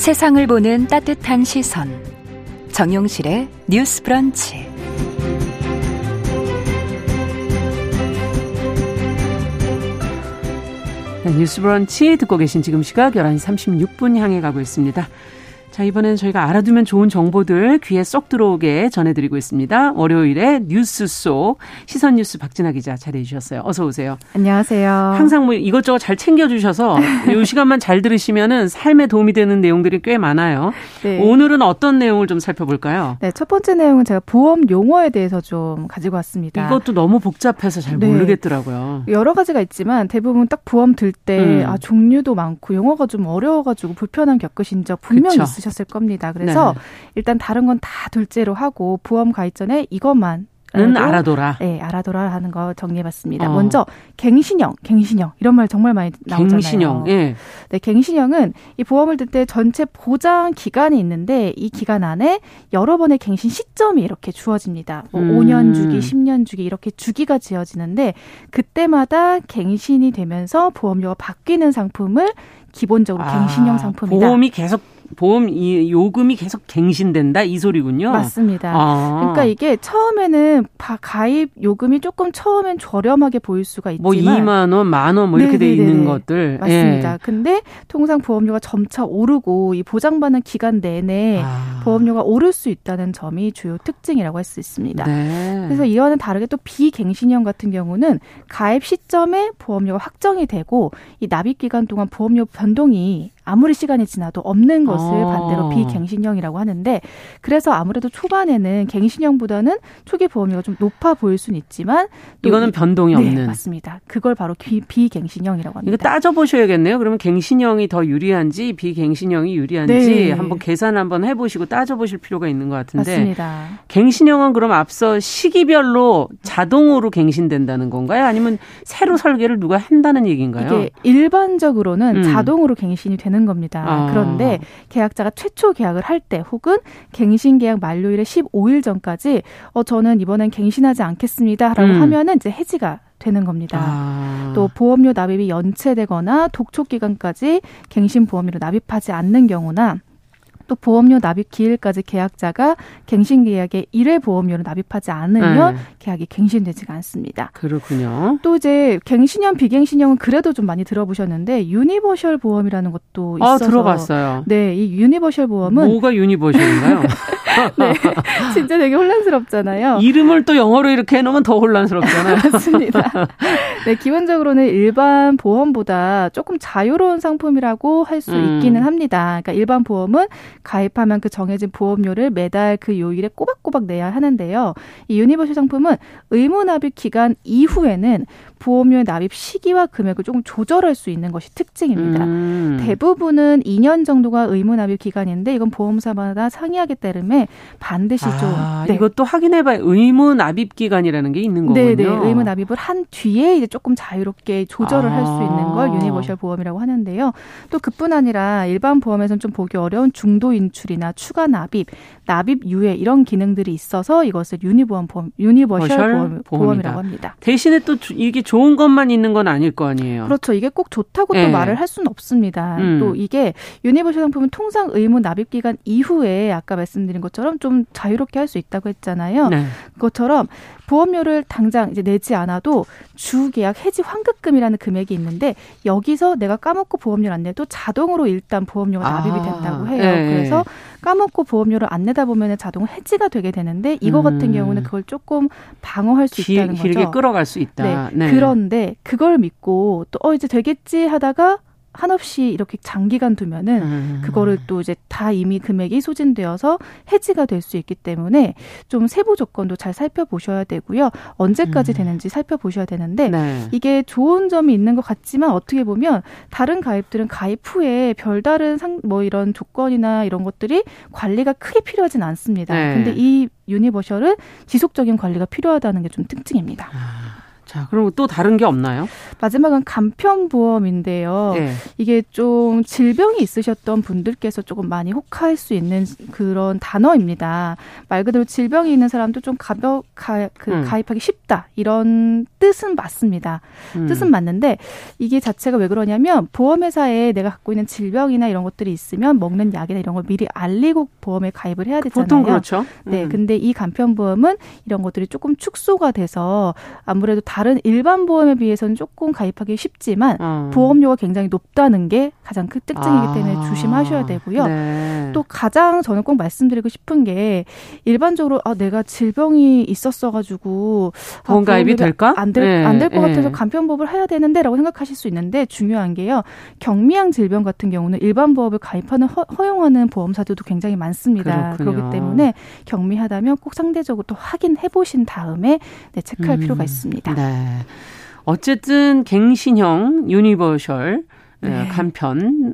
세상을 보는 따뜻한 시선. 정용실의 뉴스 브런치. 네, 뉴스 브런치 듣고 계신 지금 시각 11시 36분 향해 가고 있습니다. 자, 이번엔 저희가 알아두면 좋은 정보들 귀에 쏙 들어오게 전해드리고 있습니다. 월요일에 뉴스 속 시선 뉴스 박진아 기자 자리해 주셨어요. 어서 오세요. 안녕하세요. 항상 뭐 이것저것 잘 챙겨주셔서 이 시간만 잘 들으시면은 삶에 도움이 되는 내용들이 꽤 많아요. 네. 오늘은 어떤 내용을 좀 살펴볼까요? 네, 첫 번째 내용은 제가 보험 용어에 대해서 좀 가지고 왔습니다. 이것도 너무 복잡해서 잘 네. 모르겠더라고요. 여러 가지가 있지만 대부분 딱 보험 들때 음. 아, 종류도 많고 용어가 좀 어려워가지고 불편함 겪으신 적 분명히 그쵸. 있으셨을 겁니다. 그래서 네. 일단 다른 건 다 둘째로 하고 보험 가입 전에 이것만 는 알아둬라. 네, 알아둬라 하는 거 정리해봤습니다. 어. 먼저 갱신형, 갱신형 이런 말 정말 많이 나오잖아요. 갱신형, 예. 네, 갱신형은 이 보험을 들 때 전체 보장 기간이 있는데 이 기간 안에 여러 번의 갱신 시점이 이렇게 주어집니다. 뭐 음. 5년 주기, 10년 주기 이렇게 주기가 지어지는데 그때마다 갱신이 되면서 보험료가 바뀌는 상품을 기본적으로 아, 갱신형 상품이다. 보험이 계속 보험 이 요금이 계속 갱신된다 이 소리군요. 맞습니다. 아. 그러니까 이게 처음에는 가입 요금이 조금 처음엔 저렴하게 보일 수가 있지만 뭐 2만 원, 만 원 뭐 이렇게 돼 있는 것들 맞습니다. 예. 근데 통상 보험료가 점차 오르고 이 보장받는 기간 내내 아. 보험료가 오를 수 있다는 점이 주요 특징이라고 할 수 있습니다. 네. 그래서 이와는 다르게 또 비갱신형 같은 경우는 가입 시점에 보험료가 확정이 되고 이 납입 기간 동안 보험료 변동이 아무리 시간이 지나도 없는 것을 아. 반대로 비갱신형이라고 하는데 그래서 아무래도 초반에는 갱신형보다는 초기 보험료가 좀 높아 보일 수는 있지만 이거는 변동이 네, 없는 맞습니다. 그걸 바로 비, 비갱신형이라고 합니다. 이거 따져 보셔야겠네요. 그러면 갱신형이 더 유리한지 비갱신형이 유리한지 네. 한번 계산 한번 해보시고 따져 보실 필요가 있는 것 같은데 맞습니다. 갱신형은 그럼 앞서 시기별로 자동으로 갱신된다는 건가요? 아니면 새로 설계를 누가 한다는 얘기인가요? 이게 일반적으로는 음. 자동으로 갱신이 되는 되는 겁니다. 아. 그런데 계약자가 최초 계약을 할 때 혹은 갱신 계약 만료일의 15일 전까지 어 저는 이번엔 갱신하지 않겠습니다라고 음. 하면은 이제 해지가 되는 겁니다. 아. 또 보험료 납입이 연체되거나 독촉 기간까지 갱신 보험료를 납입하지 않는 경우나 또 보험료 납입 기일까지 계약자가 갱신 계약에 1회 보험료를 납입하지 않으면 네. 계약이 갱신되지가 않습니다. 그렇군요. 또 이제 갱신형 비갱신형은 그래도 좀 많이 들어보셨는데 universal 보험이라는 것도 아, 있어서 아, 들어봤어요. 네, 이 universal 보험은 뭐가 universal인가요? 네, 진짜 되게 혼란스럽잖아요. 이름을 또 영어로 이렇게 해놓으면 더 혼란스럽잖아요. 맞습니다. 네, 기본적으로는 일반 보험보다 조금 자유로운 상품이라고 할수 음. 있기는 합니다. 그러니까 일반 보험은 가입하면 그 정해진 보험료를 매달 그 요일에 꼬박꼬박 내야 하는데요. 이 universal 상품은 의무 납입 기간 이후에는 보험료의 납입 시기와 금액을 조금 조절할 수 있는 것이 특징입니다. 음. 대부분은 2년 정도가 의무 납입 기간인데 이건 보험사마다 상이하기 때문에 반드시 아, 좀 네. 이것도 확인해봐야 의무 납입 기간이라는 게 있는 거군요. 네네 의무 납입을 한 뒤에 이제 조금 자유롭게 조절을 아. 할수 있는 걸 universal 보험이라고 하는데요. 또 그뿐 아니라 일반 보험에서는 좀 보기 어려운 중도 인출이나 추가 납입, 납입 유예 이런 기능들이 있어서 이것을 유니보험 보험, universal 보험, 이라고 합니다. 대신에 또 이게 좋은 것만 있는 건 아닐 거 아니에요. 그렇죠. 이게 꼭 좋다고 네. 또 말을 할 수는 없습니다. 음. 또 이게 universal 상품은 통상 의무 납입 기간 이후에 아까 말씀드린 것처럼 좀 자유롭게 할 수 있다고 했잖아요. 네. 그것처럼 보험료를 당장 이제 내지 않아도 주 계약 해지 환급금이라는 금액이 있는데 여기서 내가 까먹고 보험료를 안 내도 자동으로 일단 보험료가 납입이 아, 된다고 해요. 네. 그래서 까먹고 보험료를 안 내다 보면 자동 해지가 되게 되는데 이거 음. 같은 경우는 그걸 조금 방어할 수 길, 있다는 거죠. 길게 끌어갈 수 있다. 네. 네. 그런데 그걸 믿고 또 어 이제 되겠지 하다가 한없이 이렇게 장기간 두면은 음. 그거를 또 이제 다 이미 금액이 소진되어서 해지가 될 수 있기 때문에 좀 세부 조건도 잘 살펴보셔야 되고요. 언제까지 음. 되는지 살펴보셔야 되는데 네. 이게 좋은 점이 있는 것 같지만 어떻게 보면 다른 가입들은 가입 후에 별다른 상, 뭐 이런 조건이나 이런 것들이 관리가 크게 필요하진 않습니다. 네. 근데 이 유니버셜은 지속적인 관리가 필요하다는 게 좀 특징입니다. 아. 자, 그럼 또 다른 게 없나요? 마지막은 간편보험인데요. 네. 이게 좀 질병이 있으셨던 분들께서 조금 많이 혹할 수 있는 그런 단어입니다. 말 그대로 질병이 있는 사람도 좀 가볍, 가, 그 음. 가입하기 쉽다. 이런 뜻은 맞습니다. 음. 뜻은 맞는데 이게 자체가 왜 그러냐면 보험회사에 내가 갖고 있는 질병이나 이런 것들이 있으면 먹는 약이나 이런 걸 미리 알리고 보험에 가입을 해야 되잖아요. 보통 그렇죠. 네. 음. 근데 이 간편보험은 이런 것들이 조금 축소가 돼서 아무래도 다 다른 일반 보험에 비해서는 조금 가입하기 쉽지만 어. 보험료가 굉장히 높다는 게 가장 큰 특징이기 때문에 아. 조심하셔야 되고요. 네. 또 가장 저는 꼭 말씀드리고 싶은 게 일반적으로 아 내가 질병이 있었어 가지고 아, 보험 가입이 될까? 안 될 안 될것 네. 같아서 네. 간편보험을 해야 되는데라고 생각하실 수 있는데 중요한 게요. 경미한 질병 같은 경우는 일반 보험을 가입하는 허, 용하는 보험사들도 굉장히 많습니다. 그렇군요. 그렇기 때문에 경미하다면 꼭 상대적으로 또 확인해 보신 다음에 네, 체크할 음. 필요가 있습니다. 네. 어쨌든 갱신형 universal 네. 간편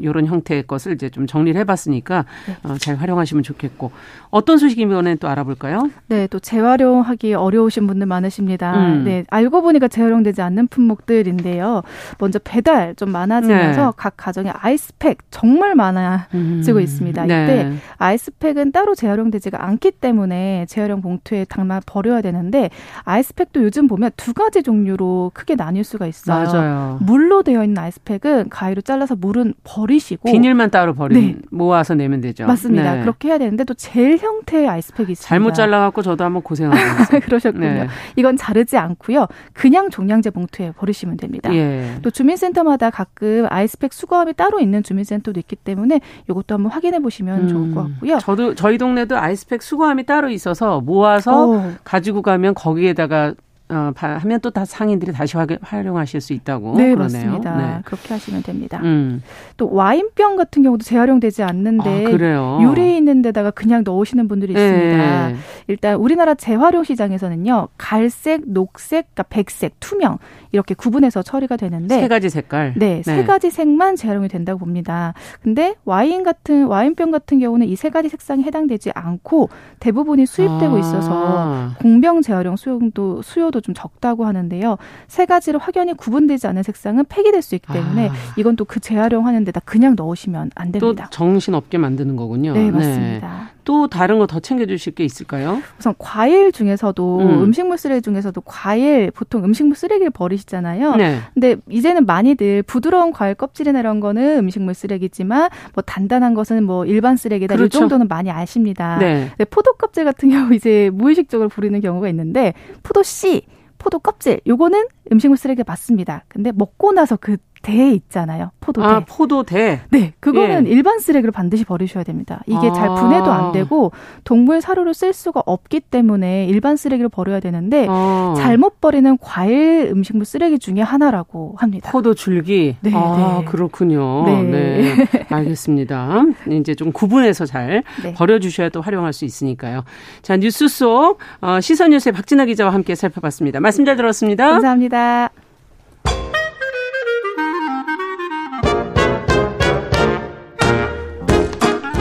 이런 형태의 것을 이제 좀 정리를 해봤으니까 네. 어, 잘 활용하시면 좋겠고 어떤 소식이 이번에 또 알아볼까요? 네, 또 재활용하기 어려우신 분들 많으시다 음. 네, 알고 보니까 재활용되지 않는 품목들인데요. 먼저 배달 좀 많아지면서 네. 각 가정에 아이스팩 정말 많아지고 음. 있습니다. 네. 이때 아이스팩은 따로 재활용되지가 않기 때문에 재활용 봉투에 담아 버려야 되는데 아이스팩도 요즘 보면 두 가지 종류로 크게 나뉠 수가 있어요. 맞아요. 물로 되어 있는 아이스팩 은 가위로 잘라서 물은 버리시고 비닐만 따로 버리 네. 모아서 내면 되죠. 맞습니다. 네. 그렇게 해야 되는데 또 젤 형태의 아이스팩이 있습니다. 잘못 잘라갖고 저도 한번 고생하고 그러셨군요. 네. 이건 자르지 않고요. 그냥 종량제 봉투에 버리시면 됩니다. 예. 또 주민센터마다 가끔 아이스팩 수거함이 따로 있는 주민센터도 있기 때문에 이것도 한번 확인해 보시면 음. 좋을 것 같고요. 저도 저희 동네도 아이스팩 수거함이 따로 있어서 모아서 오. 가지고 가면 거기에다가 어, 하면 또 다 상인들이 다시 활용하실 수 있다고 네, 그러네요. 맞습니다. 네. 그렇게 하시면 됩니다. 음. 또 와인병 같은 경우도 재활용되지 않는데 아, 유리 있는 데다가 그냥 넣으시는 분들이 있습니다. 네. 일단 우리나라 재활용 시장에서는요. 갈색, 녹색, 그러니까 백색, 투명 이렇게 구분해서 처리가 되는데 세 가지 색깔. 네, 세 네. 가지 색만 재활용이 된다고 봅니다. 근데 와인 같은 와인병 같은 경우는 이 세 가지 색상에 해당되지 않고 대부분이 수입되고 아. 있어서 공병 재활용 수용도 수요 도 좀 적다고 하는데요. 세 가지로 확연히 구분되지 않은 색상은 폐기될 수 있기 때문에 아. 이건 또 그 재활용하는 데다 그냥 넣으시면 안 됩니다. 또 정신 없게 만드는 거군요. 네, 맞습니다. 네. 또 다른 거 더 챙겨 주실 게 있을까요? 우선 과일 중에서도 음. 식물 쓰레기 중에서도 과일 보통 음식물 쓰레기를 버리시잖아요. 네. 근데 이제는 많이들 부드러운 과일 껍질이나 이런 거는 음식물 쓰레기지만 뭐 단단한 것은 뭐 일반 쓰레기다 그렇죠. 이 정도는 많이 아십니다. 네. 포도 껍질 같은 경우 이제 무의식적으로 버리는 경우가 있는데 포도 씨 포도 껍질 요거는 음식물 쓰레기 맞습니다. 근데 먹고 나서 그 대 있잖아요. 포도대. 아, 포도대. 네, 그거는 예. 일반 쓰레기로 반드시 버리셔야 됩니다. 이게 아. 잘 분해도 안 되고 동물 사료로 쓸 수가 없기 때문에 일반 쓰레기로 버려야 되는데 아. 잘못 버리는 과일 음식물 쓰레기 중에 하나라고 합니다. 포도 줄기. 네, 아, 네. 그렇군요. 네. 네. 알겠습니다. 이제 좀 구분해서 잘 네. 버려 주셔야 또 활용할 수 있으니까요. 자, 뉴스 속 어, 시선 뉴스의 박진아 기자와 함께 살펴봤습니다. 말씀 잘 들었습니다. 감사합니다.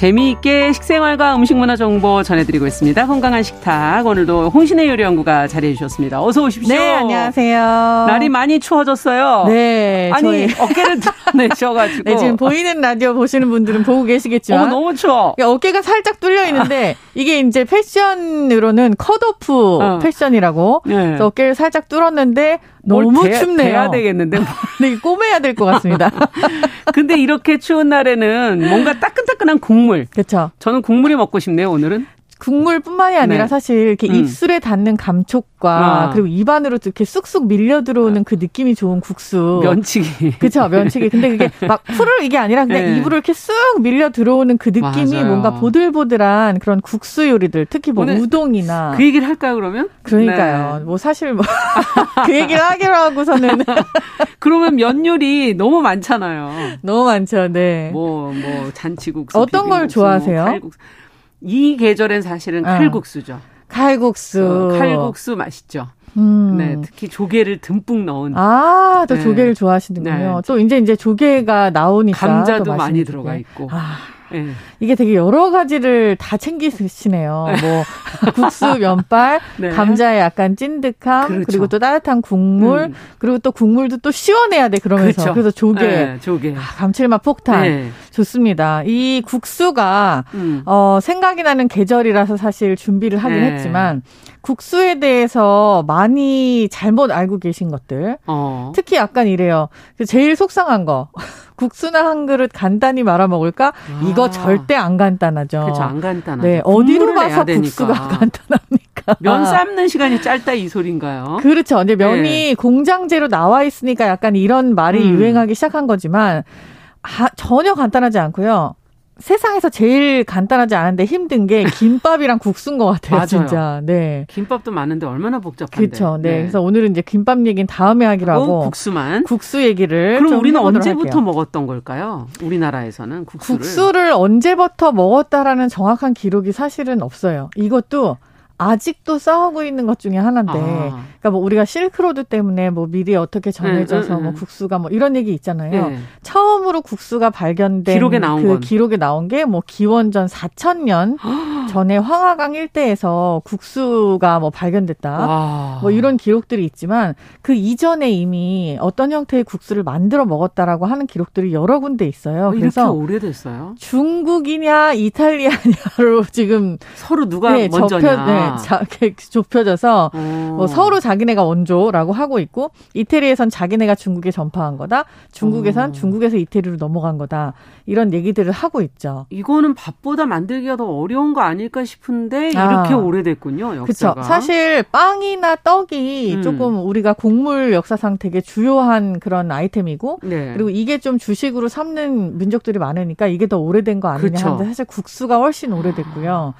재미있게 식생활과 음식 문화 정보 전해드리고 있습니다. 건강한 식탁 오늘도 홍신의 요리 연구가 자리해 주셨습니다. 어서 오십시오. 네, 안녕하세요. 날이 많이 추워졌어요. 네, 아니 저희... 어깨를 내셔가지고. 네, 지금 보이는 라디오 보시는 분들은 보고 계시겠지만, 어, 너무 추워. 어깨가 살짝 뚫려 있는데 이게 이제 패션으로는 컷오프 어. 패션이라고 네. 어깨를 살짝 뚫었는데 너무 대, 춥네요. 돼야 되겠는데. 네, 꼬매야 될 것 같습니다. 근데 이렇게 추운 날에는 뭔가 따끈따끈한 국물. 그렇죠. 저는 국물이 먹고 싶네요, 오늘은. 국물뿐만이 아니라 네. 사실 이렇게 음. 입술에 닿는 감촉과 아. 그리고 입안으로 이렇게 쑥쑥 밀려 들어오는 그 느낌이 좋은 국수. 면치기. 그렇죠, 면치기. 근데 그게 막 풀을 이게 아니라 그냥 네. 입으로 이렇게 쑥 밀려 들어오는 그 느낌이 맞아요. 뭔가 보들보들한 그런 국수 요리들, 특히 뭐 우동이나 그 얘기를 할까요 그러면? 그러니까요. 네. 뭐 사실 뭐 그 얘기를 하기로 하고서는 그러면 면 요리 너무 많잖아요. 너무 많죠, 네. 뭐뭐 뭐 잔치국수, 어떤 걸뭐 좋아하세요? 뭐 이 계절엔 사실은 아. 칼국수죠. 칼국수. 어, 칼국수 맛있죠. 음. 네, 특히 조개를 듬뿍 넣은. 아, 또 네. 조개를 좋아하시는군요. 네. 또 이제 이제 조개가 나오니까 감자도 많이 들어가 있고. 아. 네. 이게 되게 여러 가지를 다 챙기시네요. 뭐 국수, 면발, 네. 감자의 약간 찐득함, 그렇죠. 그리고 또 따뜻한 국물, 음. 그리고 또 국물도 또 시원해야 돼 그러면서 그렇죠. 그래서 조개, 네, 조개, 아, 감칠맛 폭탄 네. 좋습니다. 이 국수가 음. 어, 생각이 나는 계절이라서 사실 준비를 하긴 네. 했지만 국수에 대해서 많이 잘못 알고 계신 것들. 어. 특히 약간 이래요. 그 제일 속상한 거. 국수나 한 그릇 간단히 말아 먹을까? 아. 이거 절대 안 간단하죠. 그렇죠. 안 간단하죠. 네. 어디로 가서 국수가 간단합니까? 면 삶는 시간이 짧다 이 소린가요? 그렇죠. 근데 면이 네. 공장제로 나와 있으니까 약간 이런 말이 음. 유행하기 시작한 거지만 아, 전혀 간단하지 않고요. 세상에서 제일 간단하지 않은데 힘든 게 김밥이랑 국수인 것 같아요, 맞아요. 진짜. 네. 김밥도 많은데 얼마나 복잡한데. 그렇죠. 네. 네. 그래서 오늘은 이제 김밥 얘기는 다음에 하기로 하고 국수만 국수 얘기를 그럼 우리는 언제부터 할게요. 먹었던 걸까요? 우리나라에서는 국수를 국수를 언제부터 먹었다라는 정확한 기록이 사실은 없어요. 이것도 아직도 싸우고 있는 것 중에 하나인데, 아. 그러니까 뭐 우리가 실크로드 때문에 뭐 미리 어떻게 전해져서 음, 음, 뭐 음. 국수가 뭐 이런 얘기 있잖아요. 네. 처음으로 국수가 발견된 기록에 나온 그 건. 기록에 나온 게 뭐 기원전 4천년 전에 황하강 일대에서 국수가 뭐 발견됐다. 와. 뭐 이런 기록들이 있지만 그 이전에 이미 어떤 형태의 국수를 만들어 먹었다라고 하는 기록들이 여러 군데 있어요. 어, 그래서 오래됐어요? 중국이냐 이탈리아냐로 지금 서로 누가 네, 먼저냐. 접혀, 네, 자, 좁혀져서 어. 뭐 서로 자 기네가 원조라고 하고 있고 이태리에선 자기네가 중국에 전파한 거다. 중국에선 어. 중국에서 이태리로 넘어간 거다. 이런 얘기들을 하고 있죠. 이거는 밥보다 만들기가 더 어려운 거 아닐까 싶은데 이렇게 아. 오래됐군요. 역사가. 그렇죠. 사실 빵이나 떡이 음. 조금 우리가 곡물 역사상 되게 주요한 그런 아이템이고 네. 그리고 이게 좀 주식으로 삼는 민족들이 많으니까 이게 더 오래된 거 아니냐 그렇죠. 하는데 사실 국수가 훨씬 오래됐고요.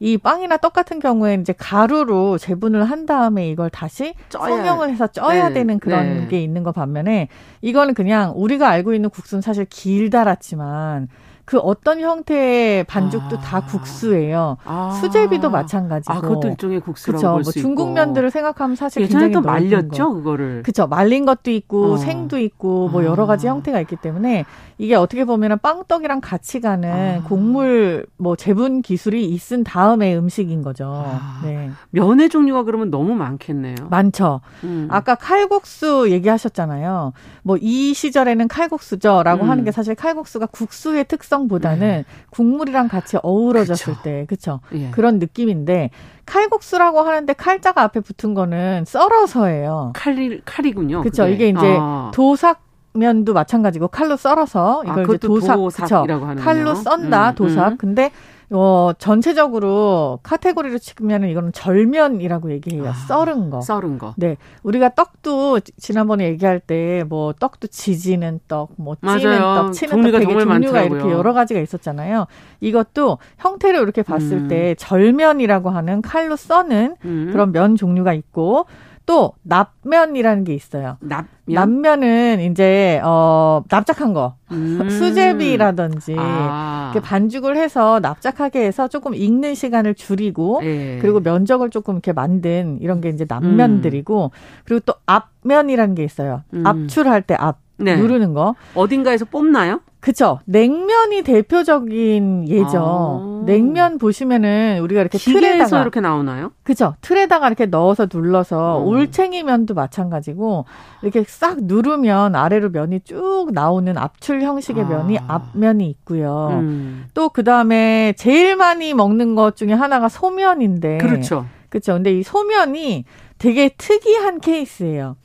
이 빵이나 떡 같은 경우에는 이제 가루로 재분을 한 다음에 이걸 다시 쪄야. 성형을 해서 쪄야 네. 되는 그런 네. 게 있는 거 반면에 이거는 그냥 우리가 알고 있는 국수는 사실 길달았지만 그 어떤 형태의 반죽도 아. 다 국수예요. 아. 수제비도 마찬가지고. 아, 그것도 일종의 국수라고 그렇죠. 뭐 중국 면들을 생각하면 사실 예전에 또 말렸죠, 거. 그거를. 그렇죠. 말린 것도 있고 어. 생도 있고 뭐 여러 가지 아. 형태가 있기 때문에 이게 어떻게 보면은 빵떡이랑 같이 가는 아. 곡물 뭐 재분 기술이 있은 다음의 음식인 거죠. 아. 네. 면의 종류가 그러면 너무 많겠네요. 많죠. 음. 아까 칼국수 얘기하셨잖아요. 뭐 이 시절에는 칼국수죠라고 음. 하는 게 사실 칼국수가 국수의 특성 숙성보다는 네. 국물이랑 같이 어우러졌을 그쵸. 때, 그쵸? 예. 그런 느낌인데, 칼국수라고 하는데 칼자가 앞에 붙은 거는 썰어서예요. 칼이, 칼이군요. 그게. 이게 이제 아. 도삭, 면도 마찬가지고 칼로 썰어서 이걸 아, 이제 도삭, 도삭이라고 하는 칼로 썬다 음, 도삭. 음. 근데 어, 전체적으로 카테고리로 치면은 이거는 절면이라고 얘기해요. 아, 썰은 거. 썰은 거. 네. 우리가 떡도 지난번에 얘기할 때 뭐 떡도 지지는 떡, 뭐 찌는 맞아요. 떡, 치는 떡 되게 종류가 많더라고요. 이렇게 여러 가지가 있었잖아요. 이것도 형태를 이렇게 봤을 음. 때 절면이라고 하는 칼로 써는 음. 그런 면 종류가 있고 또 납면이라는 게 있어요. 납면? 납면 은 이제 어 납작한 거 음. 수제비라든지 아. 이렇게 반죽을 해서 납작하게 해서 조금 익는 시간을 줄이고 예. 그리고 면적을 조금 이렇게 만든 이런 게 이제 납면들이고 음. 그리고 또 압면이라는 게 있어요. 음. 압출할 때 압. 네. 누르는 거. 어딘가에서 뽑나요? 그쵸. 냉면이 대표적인 예죠. 아. 냉면 보시면은 우리가 이렇게 틀에다가 이렇게 나오나요? 그쵸. 틀에다가 이렇게 넣어서 눌러서 음. 올챙이면도 마찬가지고 이렇게 싹 누르면 아래로 면이 쭉 나오는 압출 형식의 아. 면이 앞면이 있고요. 음. 또 그 다음에 제일 많이 먹는 것 중에 하나가 소면인데. 그렇죠. 그쵸. 근데 이 소면이 되게 특이한 케이스예요.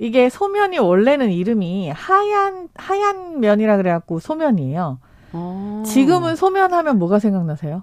이게 소면이 원래는 이름이 하얀 하얀 면이라 그래갖고 소면이에요. 오. 어. 지금은 소면 하면 뭐가 생각나세요?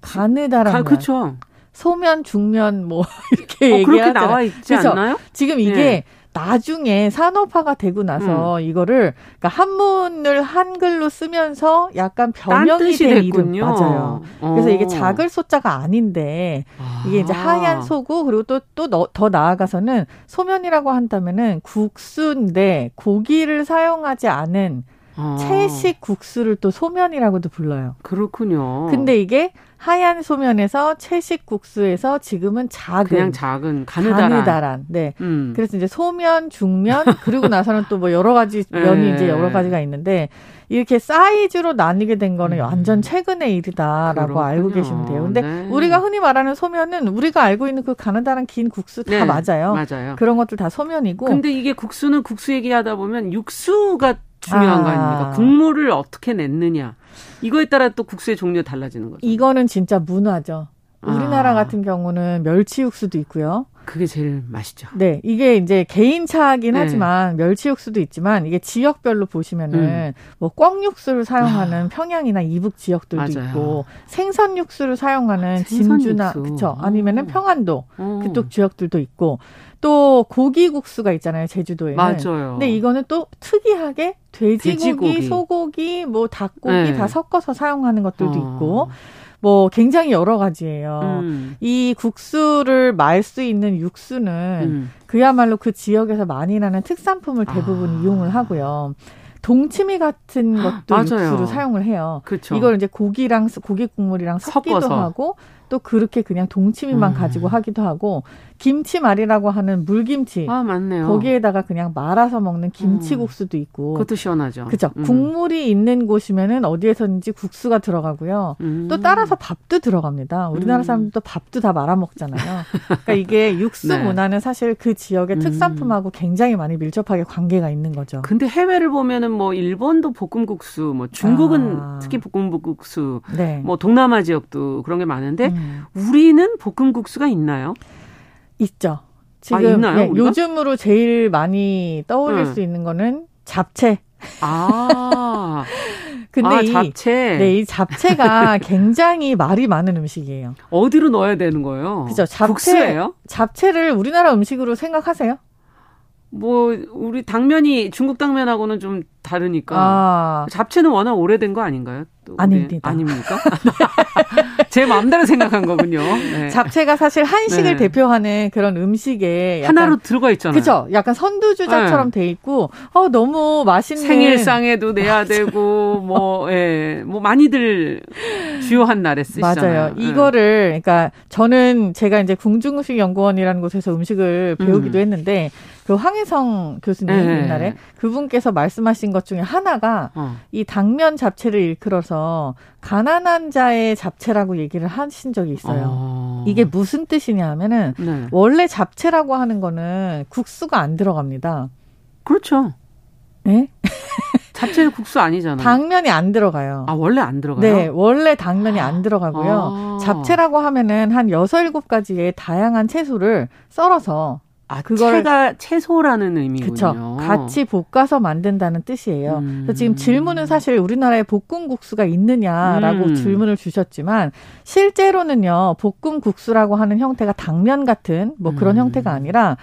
가느다란 그렇죠. 소면, 중면 뭐 이렇게 어, 얘기하잖아요. 그렇게 나와 있지? 않나요? 지금 이게 네. 나중에 산업화가 되고 나서 음. 이거를 그러니까 한문을 한글로 쓰면서 약간 변형이 된 이름 맞아요. 어. 그래서 이게 작을 소자가 아닌데 이게 이제 하얀 소고 그리고 또 또 더 나아가서는 소면이라고 한다면은 국수인데 고기를 사용하지 않은 아. 채식 국수를 또 소면이라고도 불러요. 그렇군요. 근데 이게 하얀 소면에서 채식 국수에서 지금은 작은 그냥 작은 가느다란, 가느다란. 네. 음. 그래서 이제 소면, 중면 그리고 나서는 또 뭐 여러 가지 면이 네. 이제 여러 가지가 있는데 이렇게 사이즈로 나뉘게 된 거는 음. 완전 최근의 일이다라고 그렇군요. 알고 계시면 돼요. 근데 네. 우리가 흔히 말하는 소면은 우리가 알고 있는 그 가느다란 긴 국수 다 네. 맞아요. 맞아요. 그런 것들 다 소면이고. 근데 이게 국수는 국수 얘기하다 보면 육수가 중요한 아. 거 아닙니까? 국물을 어떻게 냈느냐. 이거에 따라 또 국수의 종류가 달라지는 거죠. 이거는 진짜 문화죠. 우리나라 아. 같은 경우는 멸치 육수도 있고요. 그게 제일 맛있죠. 네, 이게 이제 개인차긴 네. 하지만 멸치 육수도 있지만 이게 지역별로 보시면은 음. 뭐 꿩육수를 사용하는 아. 평양이나 이북 지역들도 맞아요. 있고 생선 육수를 사용하는 생선 진주나 육수. 그쵸 아니면은 평안도 어. 그쪽 지역들도 있고 또 고기국수가 있잖아요 제주도에는. 맞아요. 근데 이거는 또 특이하게 돼지고기, 돼지고기. 소고기, 뭐 닭고기 네. 다 섞어서 사용하는 것들도 어. 있고. 뭐 굉장히 여러 가지예요. 음. 이 국수를 말 수 있는 육수는 음. 그야말로 그 지역에서 많이 나는 특산품을 대부분 아. 이용을 하고요. 동치미 같은 것도 맞아요. 육수로 사용을 해요. 그쵸. 이걸 이제 고기랑 고기 국물이랑 섞기도 섞어서. 하고 또 그렇게 그냥 동치미만 음. 가지고 하기도 하고 김치말이라고 하는 물김치. 아, 맞네요. 거기에다가 그냥 말아서 먹는 김치국수도 있고. 그것도 시원하죠. 그죠. 음. 국물이 있는 곳이면은 어디에서든지 국수가 들어가고요. 음. 또 따라서 밥도 들어갑니다. 우리나라 음. 사람들도 밥도 다 말아 먹잖아요. 그러니까 이게 육수 네. 문화는 사실 그 지역의 음. 특산품하고 굉장히 많이 밀접하게 관계가 있는 거죠. 근데 해외를 보면은 뭐 일본도 볶음국수, 뭐 중국은 아. 특히 볶음국수, 네. 뭐 동남아 지역도 그런 게 많은데 음. 우리는 볶음국수가 있나요? 있죠. 지금 아, 있나요, 네, 요즘으로 제일 많이 떠올릴 네. 수 있는 거는 잡채. 아. 근데 아, 이 잡채. 네, 이 잡채가 굉장히 말이 많은 음식이에요. 어디로 넣어야 되는 거예요? 그죠. 잡채. 국수예요? 잡채를 우리나라 음식으로 생각하세요? 뭐 우리 당면이 중국 당면하고는 좀 다르니까 아. 잡채는 워낙 오래된 거 아닌가요? 아닙니다. 아닙니까? 제 마음대로 생각한 거군요. 네. 잡채가 사실 한식을 네. 대표하는 그런 음식에 하나로 들어가 있잖아요. 그죠? 약간 선두주자처럼 네. 돼 있고, 어 너무 맛있는 생일상에도 내야 되고, 뭐, 예, 뭐 많이들 주요한 날에 쓰시잖아요. 맞아요. 네. 이거를, 그러니까 저는 제가 이제 궁중음식 연구원이라는 곳에서 음식을 배우기도 음. 했는데, 그 황혜성 교수님 네. 옛날에 그분께서 말씀하신 것 중에 하나가 어. 이 당면 잡채를 일컬어서 가난한 자의 잡채라고 얘기를 하신 적이 있어요. 어. 이게 무슨 뜻이냐 하면은 네. 원래 잡채라고 하는 거는 국수가 안 들어갑니다. 그렇죠. 네? 잡채 국수 아니잖아요. 당면이 안 들어가요. 아, 원래 안 들어가요? 네, 원래 당면이 안 들어가고요. 아. 잡채라고 하면은 한 여섯 일곱 가지의 다양한 채소를 썰어서 아, 그걸 채가 채소라는 의미군요. 그렇죠. 같이 볶아서 만든다는 뜻이에요. 음. 그래서 지금 질문은 사실 우리나라에 볶음 국수가 있느냐라고 음. 질문을 주셨지만 실제로는요. 볶음 국수라고 하는 형태가 당면 같은 뭐 그런 음. 형태가 아니라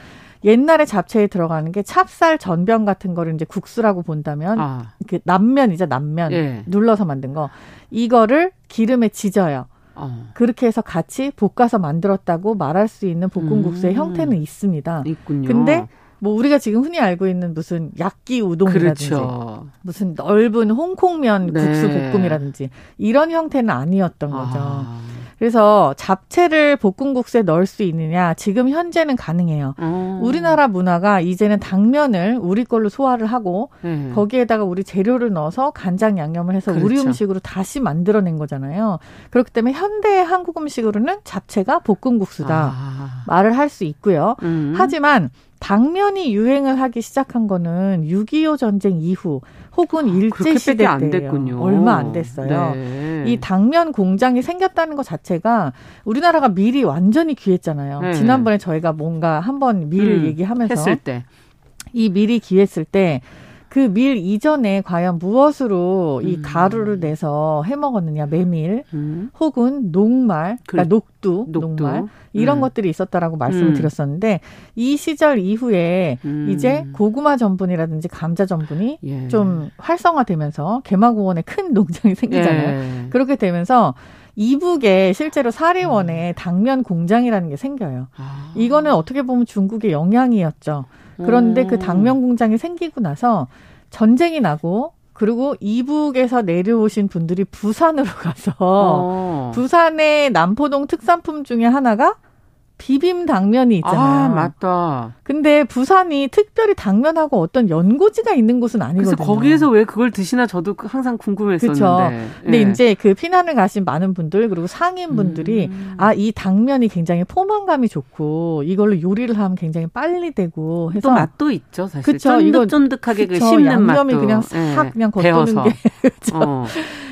옛날에 잡채에 들어가는 게 찹쌀 전병 같은 거를 이제 국수라고 본다면 아. 그 남면이죠, 남면. 예. 눌러서 만든 거. 이거를 기름에 지져요. 어. 그렇게 해서 같이 볶아서 만들었다고 말할 수 있는 볶음국수의 음. 형태는 있습니다. 있군요. 근데 뭐 우리가 지금 흔히 알고 있는 무슨 약기 우동이라든지 그렇죠. 무슨 넓은 홍콩면 국수 네. 볶음이라든지 이런 형태는 아니었던 거죠. 아. 그래서 잡채를 볶음국수에 넣을 수 있느냐? 지금 현재는 가능해요. 음. 우리나라 문화가 이제는 당면을 우리 걸로 소화를 하고 음. 거기에다가 우리 재료를 넣어서 간장 양념을 해서 그렇죠. 우리 음식으로 다시 만들어낸 거잖아요. 그렇기 때문에 현대의 한국 음식으로는 잡채가 볶음국수다 아. 말을 할 수 있고요. 음. 하지만 당면이 유행을 하기 시작한 거는 6.25 전쟁 이후 혹은 아, 일제 시대 안 됐군요. 얼마 안 됐어요. 네. 이 당면 공장이 생겼다는 것 자체가 우리나라가 밀이 완전히 귀했잖아요. 네. 지난번에 저희가 뭔가 한번 밀 음, 얘기하면서 했을 때. 이 밀이 귀했을 때 그 밀 이전에 과연 무엇으로 이 음. 가루를 내서 해 먹었느냐 메밀 음. 혹은 녹말 그러니까 그, 녹두, 녹두, 녹말 이런 음. 것들이 있었다라고 말씀을 음. 드렸었는데 이 시절 이후에 음. 이제 고구마 전분이라든지 감자 전분이 예. 좀 활성화되면서 개마고원에 큰 농장이 생기잖아요. 예. 그렇게 되면서 이북에 실제로 사리원에 당면 공장이라는 게 생겨요. 아. 이거는 어떻게 보면 중국의 영향이었죠. 그런데 그 당면 공장이 생기고 나서 전쟁이 나고 그리고 이북에서 내려오신 분들이 부산으로 가서 어. 부산의 남포동 특산품 중에 하나가 비빔 당면이 있잖아요. 아, 맞다. 근데 부산이 특별히 당면하고 어떤 연고지가 있는 곳은 아니거든요. 그래서 거기에서 왜 그걸 드시나 저도 항상 궁금했었는데. 그렇죠. 근데 예. 이제 그 피난을 가신 많은 분들 그리고 상인분들이 음. 아, 이 당면이 굉장히 포만감이 좋고 이걸로 요리를 하면 굉장히 빨리 되고 해서 또 맛도 있죠, 사실. 그쵸. 쫀득쫀득하게 그 씹는 양념이 맛도. 그냥 싹 예. 그냥 겉도는 게. 그렇죠. 어.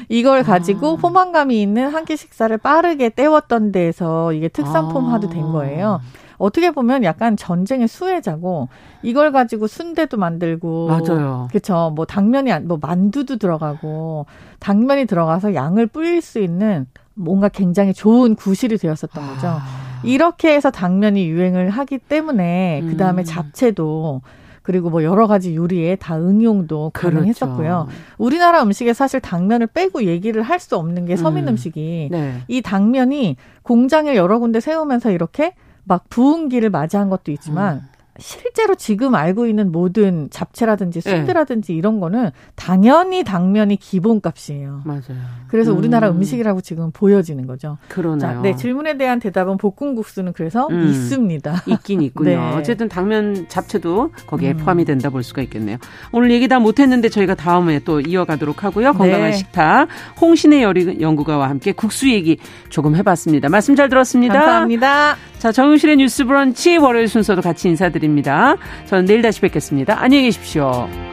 이걸 가지고 아. 포만감이 있는 한 끼 식사를 빠르게 때웠던 데에서 이게 특산품화도 된 거예요. 어떻게 보면 약간 전쟁의 수혜자고 이걸 가지고 순대도 만들고 맞아요. 그렇죠. 뭐 당면이 뭐 만두도 들어가고 당면이 들어가서 양을 불릴 수 있는 뭔가 굉장히 좋은 구실이 되었었던 거죠. 아. 이렇게 해서 당면이 유행을 하기 때문에 그 다음에 음. 잡채도 그리고 뭐 여러 가지 요리에 다 응용도 가능했었고요. 그렇죠. 우리나라 음식에 사실 당면을 빼고 얘기를 할 수 없는 게 서민 음. 식이 네. 이 당면이 공장을 여러 군데 세우면서 이렇게 막 부흥기를 맞이한 것도 있지만 음. 실제로 지금 알고 있는 모든 잡채라든지 네. 순대라든지 네. 이런 거는 당연히 당면이 기본값이에요. 맞아요. 그래서 음. 우리나라 음식이라고 지금 보여지는 거죠. 그러네요. 자, 네, 질문에 대한 대답은 볶음국수는 그래서 음. 있습니다. 있긴 있군요. 네. 어쨌든 당면 잡채도 거기에 음. 포함이 된다 볼 수가 있겠네요. 오늘 얘기 다 못했는데 저희가 다음에 또 이어가도록 하고요. 건강한 네. 식탁 홍신의 연구가와 함께 국수 얘기 조금 해봤습니다. 말씀 잘 들었습니다. 감사합니다. 자, 정용실의 뉴스 브런치 월요일 순서도 같이 인사드립니다. 저는 내일 다시 뵙겠습니다. 안녕히 계십시오.